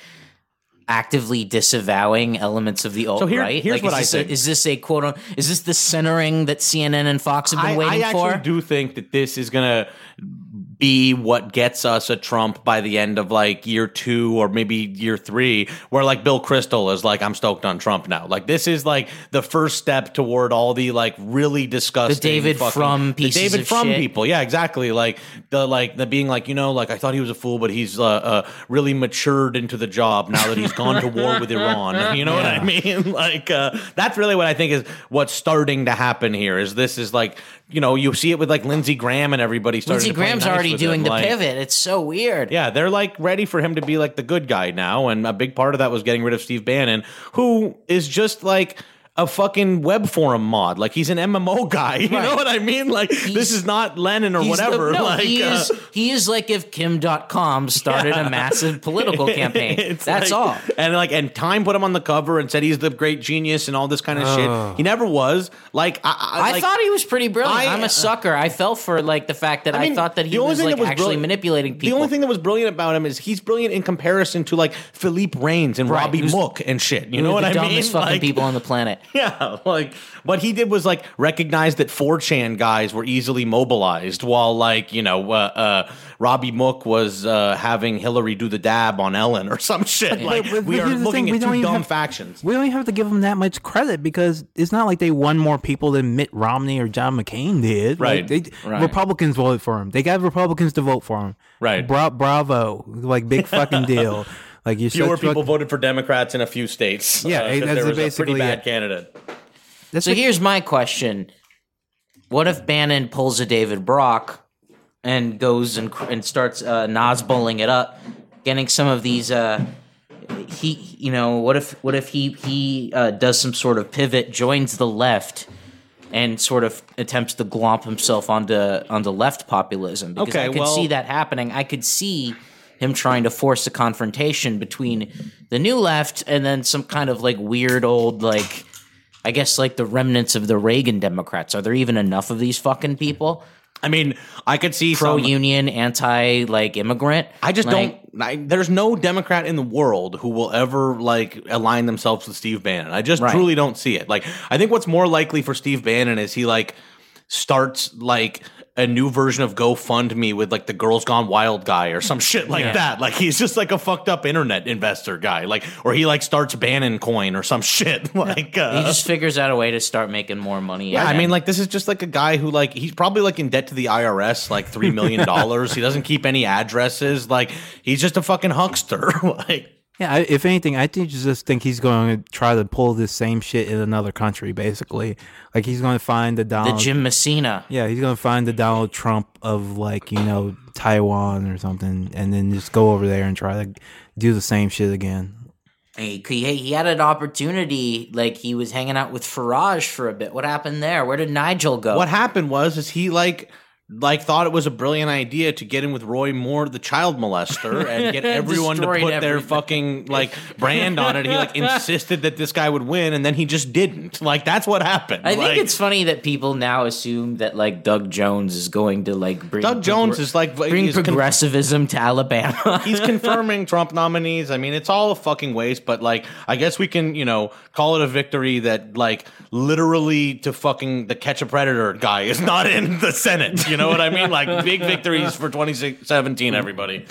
actively disavowing elements of the alt here- right? here's like, what I a- is this a quote? on Is this the centering that CNN and Fox have been I, waiting I actually for? do think that this is gonna be what gets us a Trump by the end of like year two or maybe year three, where like Bill Kristol is like, I'm stoked on Trump now. Like this is like the first step toward all the like really disgusting The David fucking- Frum the David of Frum shit. people. Yeah, exactly. Like the like the being like, you know, like I thought he was a fool, but he's uh, uh really matured into the job now that he's gone to war with Iran. You know what I mean? Like uh that's really what I think is what's starting to happen here is this is like you know, you see it with like Lindsey Graham and everybody starting Lindsey Graham's nice already with doing him. the Like, pivot. It's so weird. Yeah, they're like ready for him to be like the good guy now. And a big part of that was getting rid of Steve Bannon, who is just like a fucking web forum mod. Like he's an MMO guy. You know what I mean? Like this is not Lenin or He's the- whatever. no, like he uh, is he is like if Kim Dotcom started a massive political campaign. That's like- all. And like, and Time put him on the cover and said he's the great genius and all this kind of shit. He never was. Like, I, I, I like- thought he was pretty brilliant. I- I, am a sucker. I fell for like the fact that I, mean, thought that he was like was actually brilliant- manipulating people. The only thing that was brilliant about him is he's brilliant in comparison to like Philippe Reines and Right. Robbie Mook and shit. You know what I mean? dumbest fucking Like- people on the planet. Yeah, like what he did was like recognize that 4chan guys were easily mobilized, while like you know uh, uh, Robbie Mook was uh, having Hillary do the dab on Ellen or some shit. Like but- but we are looking thing, at two dumb have- factions. We don't even have to give them that much credit because it's not like they won more people than Mitt Romney or John McCain did. Right. Like, they, Right. Republicans voted for him. They got Republicans to vote for him. Right. Bra- bravo. Like big fucking deal. Like you Fewer such people fuck- voted for Democrats in a few states. Yeah, uh, 'cause that's there was a pretty bad it. candidate. That's So like- here's my question: What if Bannon pulls a David Brock and goes and and starts uh, nosbulling it up, getting some of these? Uh, he, you know, what if what if he he uh, does some sort of pivot, joins the left, and sort of attempts to glomp himself onto onto left populism? Because Okay, I could well- see that happening. I could see him trying to force a confrontation between the new left and then some kind of like weird old like I guess like the remnants of the Reagan Democrats. Are there even enough of these fucking people? I mean, I could see Pro some- union, anti like immigrant. I just Like, don't. I, there's no Democrat in the world who will ever like align themselves with Steve Bannon. I just Right. truly don't see it. Like, I think what's more likely for Steve Bannon is he like starts like a new version of GoFundMe with like the Girls Gone Wild guy or some shit like Yeah. that. Like he's just like a fucked up internet investor guy. Like, or he like starts Bannon Coin or some shit. Like, He uh, just figures out a way to start making more money. yeah, I mean, like this is just like a guy who like he's probably like in debt to the IRS, like three million dollars. he doesn't keep any addresses. Like he's just a fucking huckster. like Yeah, I, if anything, I think just think he's going to try to pull this same shit in another country. Basically, like he's going to find the Donald, the Donald. Jim Messina. yeah, he's going to find the Donald Trump of like you know Taiwan or something, and then just go over there and try to do the same shit again. He, he he had an opportunity. Like he was hanging out with Farage for a bit. What happened there? Where did Nigel go? what happened was is he like like thought it was a brilliant idea to get in with Roy Moore, the child molester, and get everyone to put their fucking like brand on it. He like insisted that this guy would win, and then he just didn't. Like that's what happened. I think it's funny that people now assume that like Doug Jones is going to like bring Doug Jones is like bring he's con- progressivism to Alabama. he's confirming Trump nominees. I mean, it's all a fucking waste, but like, I guess we can, you know, call it a victory that like literally to fucking the catch a predator guy is not in the Senate. You You know what I mean? Like big victories for 2017, everybody.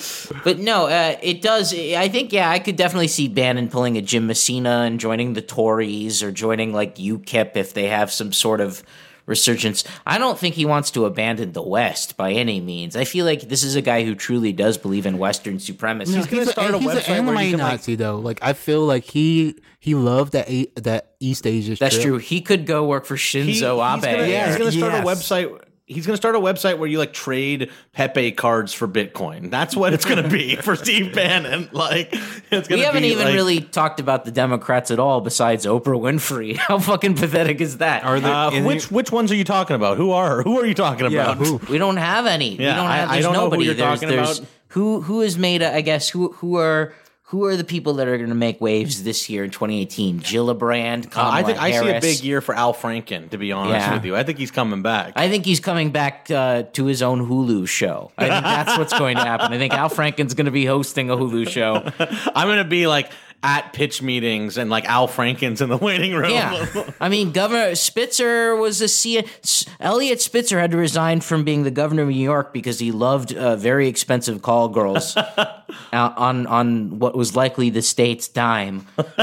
But no, uh, it does. I think, yeah, I could definitely see Bannon pulling a Jim Messina and joining the Tories or joining like UKIP if they have some sort of resurgence. I don't think he wants to abandon the West by any means. I feel like this is a guy who truly does believe in Western supremacy. No, He's gonna start a a, he's website an where you anime can, like- Nazi though. Like I feel like he he loved that that East Asia. That's trip. true. He could go work for He- Shinzo he's Abe. gonna, Yeah. he's gonna start Yes. a website. He's gonna start a website where you like trade Pepe cards for Bitcoin. That's what it's gonna be for Steve Bannon. Like it's gonna We haven't be even like- really talked about the Democrats at all, besides Oprah Winfrey. How fucking pathetic is that? Are there Uh, any- which which ones are you talking about? Who are who are you talking Yeah, about? who? we don't have any. we Yeah, don't I- have. I There's don't know who nobody. you're there's, talking there's about. who who has made. A, I guess who who are who are the people that are going to make waves this year in 2018? Gillibrand, Uh, I think I see a big year for Al Franken. To be honest Yeah. with you, I think he's coming back. I think he's coming back uh, to his own Hulu show. I think that's what's going to happen. I think Al Franken's going to be hosting a Hulu show. I'm gonna be like at pitch meetings and like Al Franken's in the waiting room. Yeah, I mean, Governor Spitzer was a C. S- Eliot Spitzer had to resign from being the governor of New York because he loved uh, very expensive call girls on on what was likely the state's dime.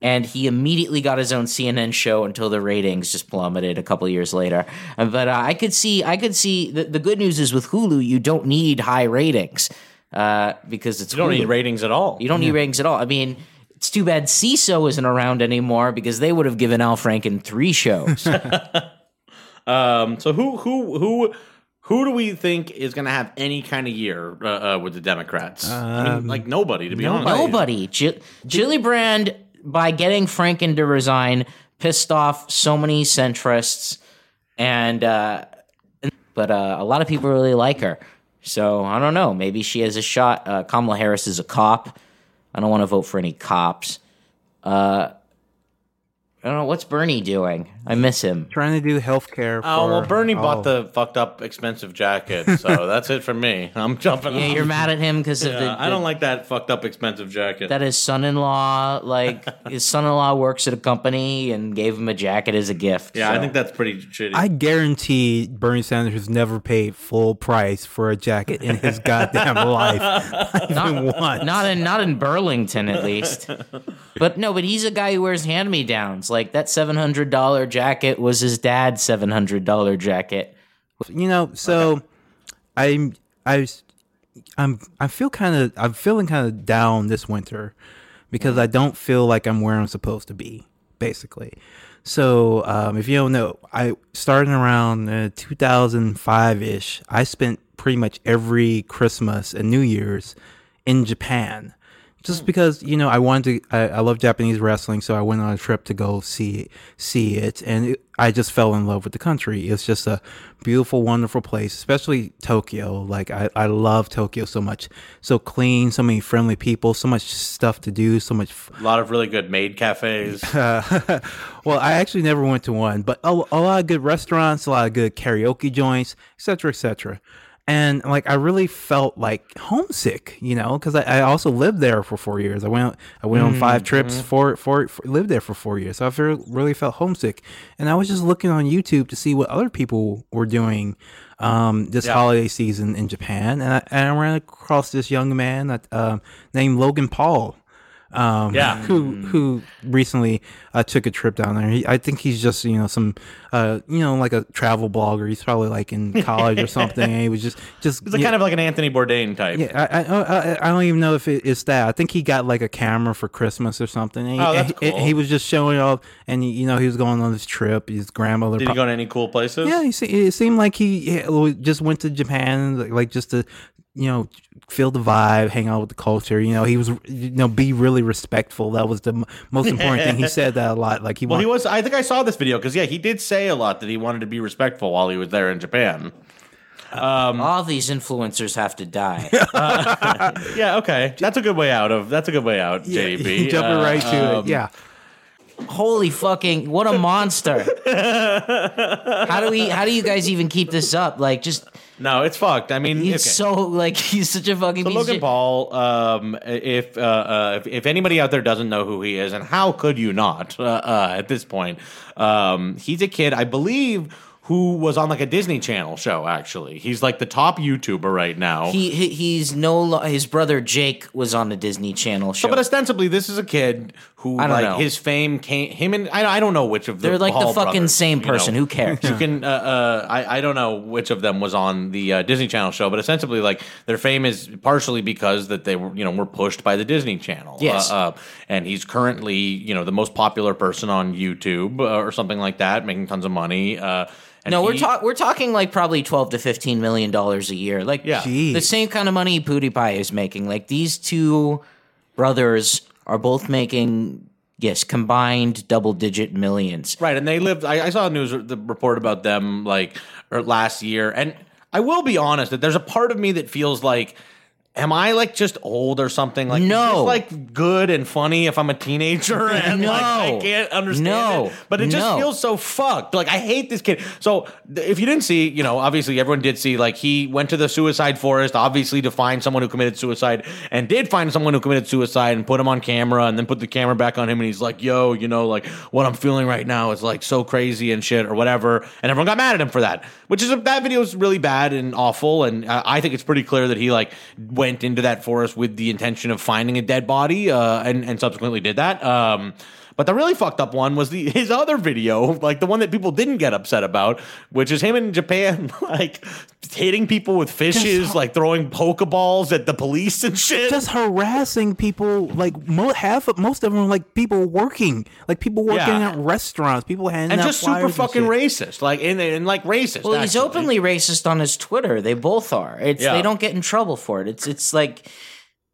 And he immediately got his own CNN show until the ratings just plummeted a couple years later. But uh, I could see, I could see the, the good news is with Hulu, you don't need high ratings uh, because it's you don't Hulu. need ratings at all. You don't need ratings at all. I mean, it's too bad Seeso isn't around anymore because they would have given Al Franken three shows. Um, so who who who who do we think is going to have any kind of year uh, uh, with the Democrats? I mean, like nobody, to be honest. Nobody. G- Gillibrand, by getting Franken to resign, pissed off so many centrists, and uh, but uh, a lot of people really like her. So I don't know. Maybe she has a shot. Uh, Kamala Harris is a cop. I don't want to vote for any cops. Uh, I don't know what's Bernie doing. I miss him. trying to do healthcare. For Oh well, Bernie all. bought oh. the fucked up expensive jacket, so that's it for me. I'm jumping. Yeah, off. you're mad at him because of Yeah, the, I don't like that fucked up expensive jacket. that his son-in-law like his son-in-law works at a company and gave him a jacket as a gift. yeah, I think that's pretty shitty. I guarantee Bernie Sanders has never paid full price for a jacket in his goddamn life. Not even once. not in not in Burlington at least. But no, but he's a guy who wears hand me downs. Like that seven hundred dollar jacket was his dad's seven hundred dollar jacket. you know so i'm I I'm i feel kind of i'm feeling kind of down this winter because i don't feel like i'm where i'm supposed to be basically. So um, if you don't know i starting around uh, 2005ish i spent pretty much every christmas and new year's in japan just hmm. because you know I wanted to, I, I love Japanese wrestling, so I went on a trip to go see see it, and it, I just fell in love with the country. It's just a beautiful, wonderful place, especially Tokyo. Like I, I love Tokyo so much, so clean, so many friendly people, so much stuff to do, so much. F- a lot of really good maid cafes. well, I actually never went to one, but a, a lot of good restaurants, a lot of good karaoke joints, etc., etc. And like I really felt like homesick, you know, because I, I also lived there for four years. I went I went on five trips, four, four, four, lived there for four years. So I feel, really felt homesick, and I was just looking on YouTube to see what other people were doing um, this holiday season in Japan, and I, and I ran across this young man that, um, named Logan Paul um, Yeah. who who recently uh, took a trip down there. He, I think he's just you know some uh, you know like a travel blogger. He's probably like in college or something. and he was just just He's kind of like an Anthony Bourdain type. yeah. I, I I I don't even know if it's that. I think he got like a camera for Christmas or something. And he, Oh, that's and he- cool. he was just showing off, and you know he was going on this trip. His grandmother. Did pro- he go to any cool places? yeah, he it seemed like he just went to Japan, like, like just to, you know, feel the vibe, hang out with the culture. You know, he was, you know, be really respectful. That was the m- most important thing. He said that a lot. Like he, Well, he was. I think I saw this video because yeah, he did say a lot that he wanted to be respectful while he was there in Japan. All these influencers have to die. Yeah, okay, that's a good way out of. That's a good way out, JB. jumping Uh, right to um, it. Yeah. Holy fucking what a monster. how do we how do you guys even keep this up? Like just No, it's fucked. I mean, he's okay. so like he's such a fucking So Logan. Paul, um, if, uh, uh, if if anybody out there doesn't know who he is, and how could you not uh, uh, at this point? Um, he's a kid, I believe, who was on like a Disney Channel show. Actually, he's like the top YouTuber right now. He, he he's no lo- his brother Jake was on the Disney Channel show. but ostensibly, this is a kid who I don't like know. his fame came him and I, I don't know which of the They're like the Hall fucking brothers, same you know. person. Who cares? You can, uh, uh, I, I don't know which of them was on the uh, Disney Channel show, but ostensibly, like their fame is partially because that they were, you know, were pushed by the Disney Channel. Yes. uh, uh, and he's currently, you know, the most popular person on YouTube uh, or something like that, making tons of money. And No, we're talking we're talking like probably twelve to fifteen million dollars a year. Like Yeah. Jeez. the same kind of money PewDiePie is making. Like these two brothers are both making yes combined double digit millions. Right, and they lived. I, I saw a news the report about them like or last year, and I will be honest that there's a part of me that feels like. Am I like just old or something? Like is No. like good and funny if I'm a teenager and like I can't understand No. it. But it just No. feels so fucked. Like I hate this kid. So if you didn't see, you know, obviously everyone did see. Like he went to the suicide forest, obviously to find someone who committed suicide, and did find someone who committed suicide and put him on camera, and then put the camera back on him, and he's like, "Yo, you know, like what I'm feeling right now is like so crazy and shit or whatever," and everyone got mad at him for that. Which is a, that video is really bad and awful, and uh, I think it's pretty clear that he like went into that forest with the intention of finding a dead body, uh, and and subsequently did that. Um, but the really fucked up one was the his other video, like the one that people didn't get upset about, which is him in Japan, like hitting people with fishes, like throwing pokeballs at the police and shit. just harassing people like mo- half of most of them are like people working like people working Yeah. at restaurants people handing out flyers and out just super fucking racist, like and, and like racist. Well, he's openly racist on his Twitter. They both are. It's Yeah. they don't get in trouble for it. It's it's like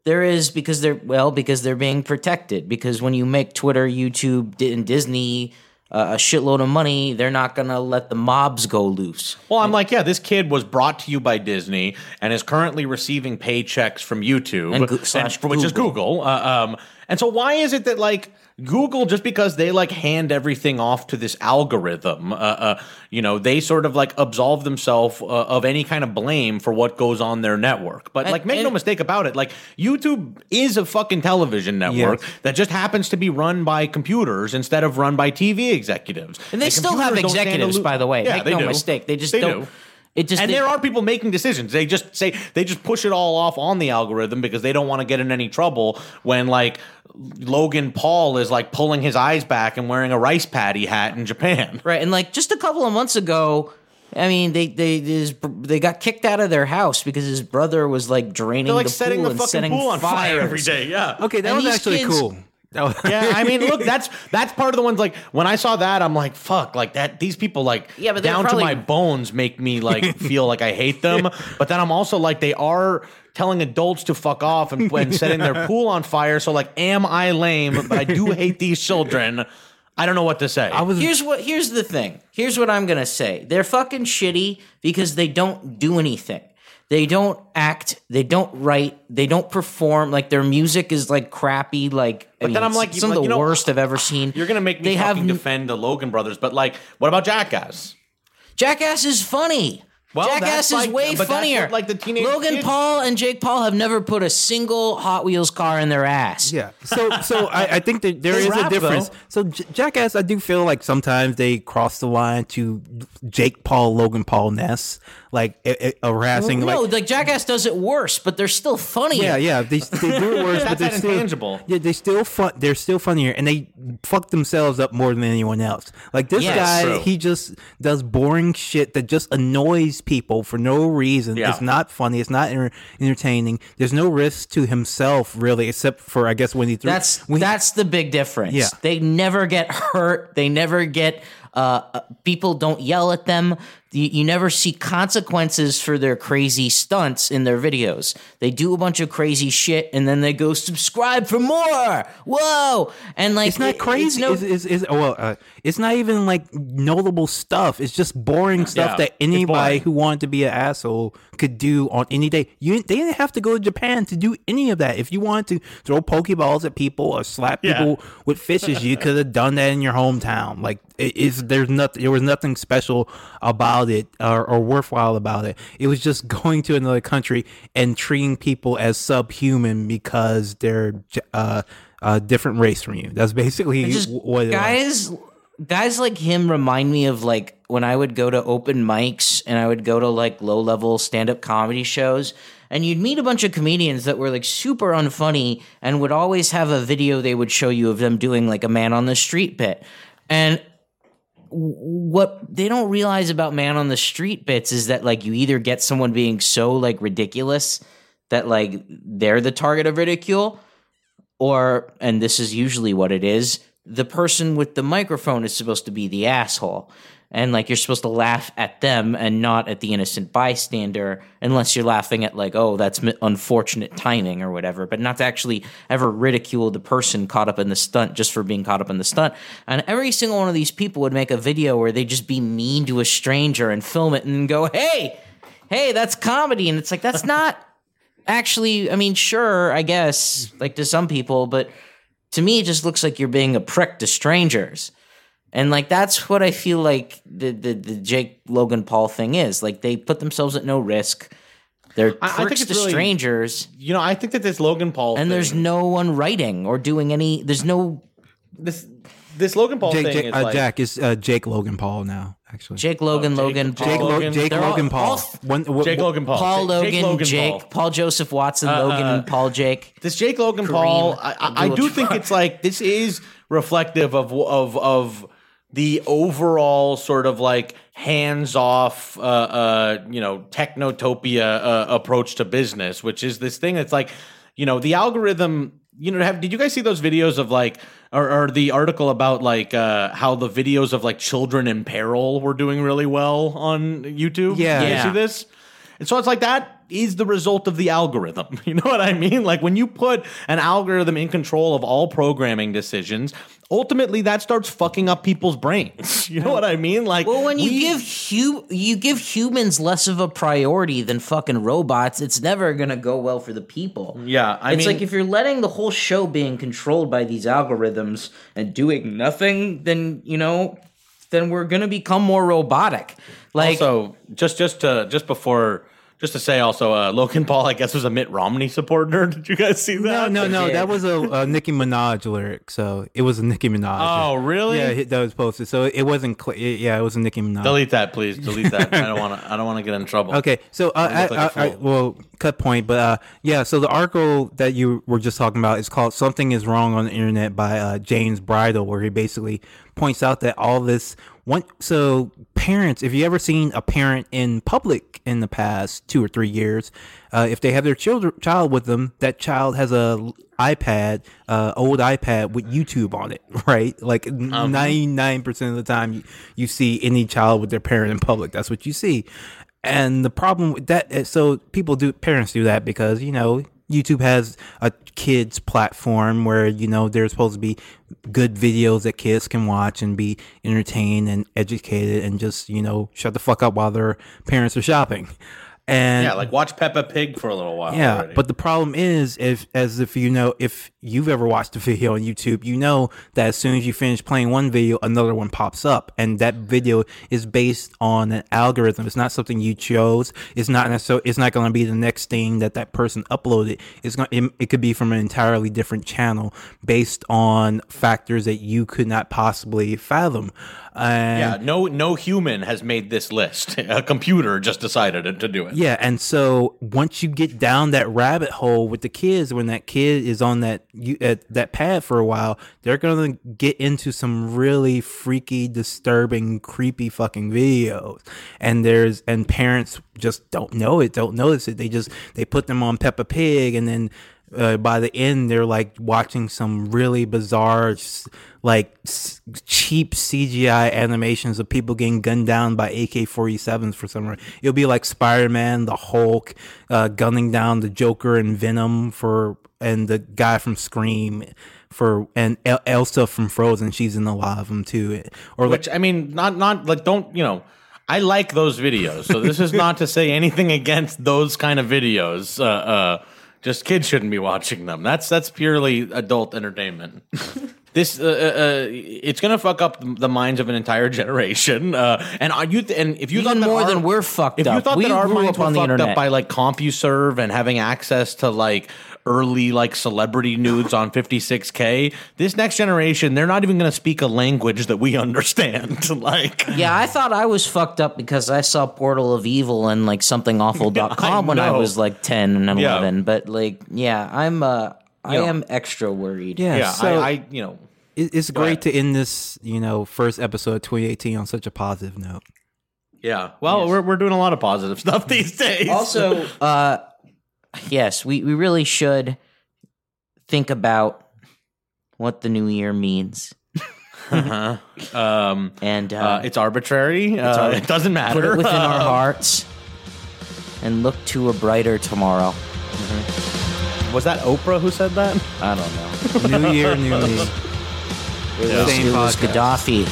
there is because they're well because they're being protected because when you make Twitter, YouTube, and Disney uh, a shitload of money, they're not gonna let the mobs go loose. Well, I'm like, yeah, this kid was brought to you by Disney and is currently receiving paychecks from YouTube, And Goo- slash which is Google. Google. Uh, um, and so, why is it that like Google, just because they like hand everything off to this algorithm, uh, uh, you know, they sort of like absolve themselves uh, of any kind of blame for what goes on their network? But And- like, make no mistake about it, like YouTube is a fucking television network Yes. that just happens to be run by computers instead of run by TV executives. And they still have computers don't stand executives, by the way. Yeah, Make they no do. mistake. They just They don't. do. It just And they- there are people making decisions. They just say they just push it all off on the algorithm because they don't want to get in any trouble when like Logan Paul is like pulling his eyes back and wearing a rice paddy hat in Japan. Right, and like just a couple of months ago, I mean, they they his, they got kicked out of their house because his brother was like draining They're like the setting pool the and setting pool on fire every day. Yeah. okay that And was actually kids- cool was- Yeah, I mean, look, that's that's part of the ones like when I saw that, I'm like, fuck, like that. These people, like, Yeah, but down probably- to my bones, make me like feel like I hate them. But then I'm also like, they are telling adults to fuck off and, and setting their pool on fire. So like, am I lame? But I do hate these children. I don't know what to say. I was Here's what here's the thing. Here's what I'm gonna say. They're fucking shitty because they don't do anything. They don't act. They don't write. They don't perform. Like their music is like crappy. Like, but then I'm like, some like, of you the know, worst I've ever seen. You're gonna make me They have fucking n- defend the Logan brothers, but like, what about Jackass? Jackass is funny. Well, Jackass is like- way funnier. like, the teenage Logan kids- Paul and Jake Paul have never put a single Hot Wheels car in their ass. Yeah. So so I, I think that there They is rap, a difference. though. So J- Jackass, I do feel like sometimes they cross the line to Jake Paul, Logan Paul ness, like i i harassing. no, like, like Jackass does it worse, but they're still funny. yeah, yeah, they, they do it worse, but they're still intangible. Yeah, they still fun. They're still funnier, and they fuck themselves up more than anyone else. Like this Yes. guy, True. he just does boring shit that just annoys people for no reason. Yeah. It's not funny. It's not enter- entertaining. There's no risk to himself really, except for I guess when he threw. That's when he- that's the big difference. Yeah. They never get hurt. They never get uh, uh, people don't yell at them. You, you never see consequences for their crazy stunts in their videos. They do a bunch of crazy shit and then they go subscribe for more. Whoa! And like It's not it- crazy. no- It's, it's, it's, well, uh, it's not even like notable stuff. It's just boring stuff Yeah, that anybody who wanted to be an asshole could do on any day. You they didn't have to go to Japan to do any of that. If you wanted to throw pokeballs at people or slap Yeah. people with fishes, you could have done that in your hometown. Like it is there's nothing there was nothing special about it or, or worthwhile about it. It was just going to another country and treating people as subhuman because they're uh, a different race from you. That's basically just what guys guys like him remind me of like when I would go to open mics and I would go to like low level stand up comedy shows and you'd meet a bunch of comedians that were like super unfunny and would always have a video they would show you of them doing like a man on the street bit. And what they don't realize about man on the street bits is that like you either get someone being so like ridiculous that like they're the target of ridicule or and this is usually what it is the person with the microphone is supposed to be the asshole and like you're supposed to laugh at them and not at the innocent bystander unless you're laughing at like oh that's unfortunate timing or whatever. But not to actually ever ridicule the person caught up in the stunt just for being caught up in the stunt. And every single one of these people would make a video where they just be mean to a stranger and film it and go hey hey that's comedy. And it's like that's not actually i mean sure i guess like to some people but to me it just looks like you're being a prick to strangers and like that's what i feel like the the, the jake logan paul thing is like they put themselves at no risk they're I- I think it's to really- strangers You know, I think that this Logan Paul and thing, there's no one writing or doing any there's no this this Logan Paul Jake, thing Jake, is uh, like Jack is uh, Jake Logan Paul now. Actually, jake logan Oh, Jake- logan Jake Jake, paul, Lo- Logan. Jake They're all- Logan Paul. all- When- wh- Jake Logan Paul. paul Jake- logan Jake jake paul. Paul. joseph watson Uh, logan uh, paul jake This Jake Logan Kareem Paul, I, I, I do Abdul-Jabbar. think it's like this is reflective of of of the overall sort of like hands off, uh, uh, you know, technotopia uh, approach to business, which is this thing that's like, you know, the algorithm. You know, have did you guys see those videos of like, or, or the article about like uh, how the videos of like children in peril were doing really well on YouTube? Yeah. Did you see this? And so it's like that is the result of the algorithm. You know what I mean? Like when you put an algorithm in control of all programming decisions, ultimately that starts fucking up people's brains. You know what I mean? Like Well, when you we- give hu- you give humans less of a priority than fucking robots, it's never gonna go well for the people. Yeah, I it's mean- like if you're letting the whole show being controlled by these algorithms and doing nothing, then you know, then we're gonna become more robotic. Like, also just just to just before just to say also uh, Logan Paul I guess was a Mitt Romney supporter. Did you guys see No, that? no, no. did. That was a, a Nicki Minaj lyric. So it was a Nicki Minaj. Oh, really? Yeah, that was posted. So it wasn't. Cl- yeah, it was a Nicki Minaj. Delete that, please. Delete that. I don't want to. I don't want to get in trouble. Okay, so uh, I, like a I, I, fool. well, cut point, but uh, yeah. So the article that you were just talking about is called "Something Is Wrong on the Internet" by uh, James Bridle, where he basically points out that all this one. So parents, if you ever seen a parent in public in the past two or three years, uh, if they have their children child with them, that child has a iPad, uh, old iPad with YouTube on it, right? Like ninety nine percent of the time, you, you see any child with their parent in public. That's what you see. And the problem with that, is- so people do, parents do that because, you know, YouTube has a kids platform where, you know, there's supposed to be good videos that kids can watch and be entertained and educated and just, you know, shut the fuck up while their parents are shopping. And Yeah, like watch Peppa Pig for a little while. yeah, already. but the problem is, if as if you know, if you've ever watched a video on YouTube, you know that as soon as you finish playing one video, another one pops up, and that video is based on an algorithm. It's not something you chose. It's not necessarily. It's not going to be the next thing that that person uploaded. It's going. It, it could be from an entirely different channel based on factors that you could not possibly fathom. And Yeah, no no human has made this list. A computer just decided to do it. Yeah, and so once you get down that rabbit hole with the kids, when that kid is on that you at that pad for a while, they're gonna get into some really freaky, disturbing, creepy fucking videos. And there's and parents just don't know it, don't notice it. They just they put them on Peppa Pig, and then uh, by the end they're like watching some really bizarre like s- cheap cgi animations of people getting gunned down by ak-47s for some reason it'll be like spider-man the hulk uh, gunning down the joker and venom for and the guy from scream for and El- elsa from frozen she's in a lot of them too or like Which I mean, not not like don't you know. I like those videos, so this is not to say anything against those kind of videos. Uh, uh, just kids shouldn't be watching them. That's that's purely adult entertainment. this uh, uh, uh, it's gonna fuck up the minds of an entire generation. Uh, and are you th- and if you Even thought that more our- than we're fucked if you up. thought We that our grew minds up were on the fucked up internet. by like CompuServe and having access to like early like celebrity nudes on 56k, this next generation they're not even gonna speak a language that we understand. like Yeah, I thought I was fucked up because I saw Portal of Evil and like somethingawful.com when I was like 10 and Yeah. 11. But like, yeah, I'm, uh, I know. am extra worried. Yeah, yeah, so I, I you know it's great to end this, you know, first episode of 2018 on such a positive note. yeah. Well, we're we're doing a lot of positive stuff these days. Also, uh, yes, we, we really should think about what the new year means. uh-huh. um, And uh, uh, it's arbitrary. uh, arbi- it doesn't matter. put it within our Uh, hearts and look to a brighter tomorrow. Was that Oprah who said that? I don't know. New year, new me. It was, Same it was. Gaddafi.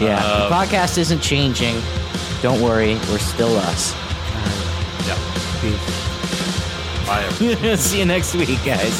Yeah, Uh, the podcast isn't changing. Don't worry, we're still us. Yeah. Peace. Bye. See you next week, guys.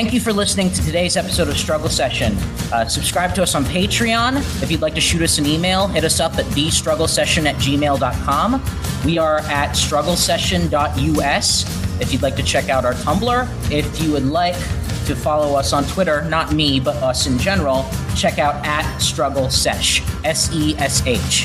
Thank you for listening to today's episode of Struggle Session. Uh, subscribe to us on Patreon. If you'd like to shoot us an email, hit us up at thestrugglesession at gmail.com. We are at strugglesession.us. If you'd like to check out our Tumblr, if you would like to follow us on Twitter, not me, but us in general, check out at Struggle Sesh, S E S H.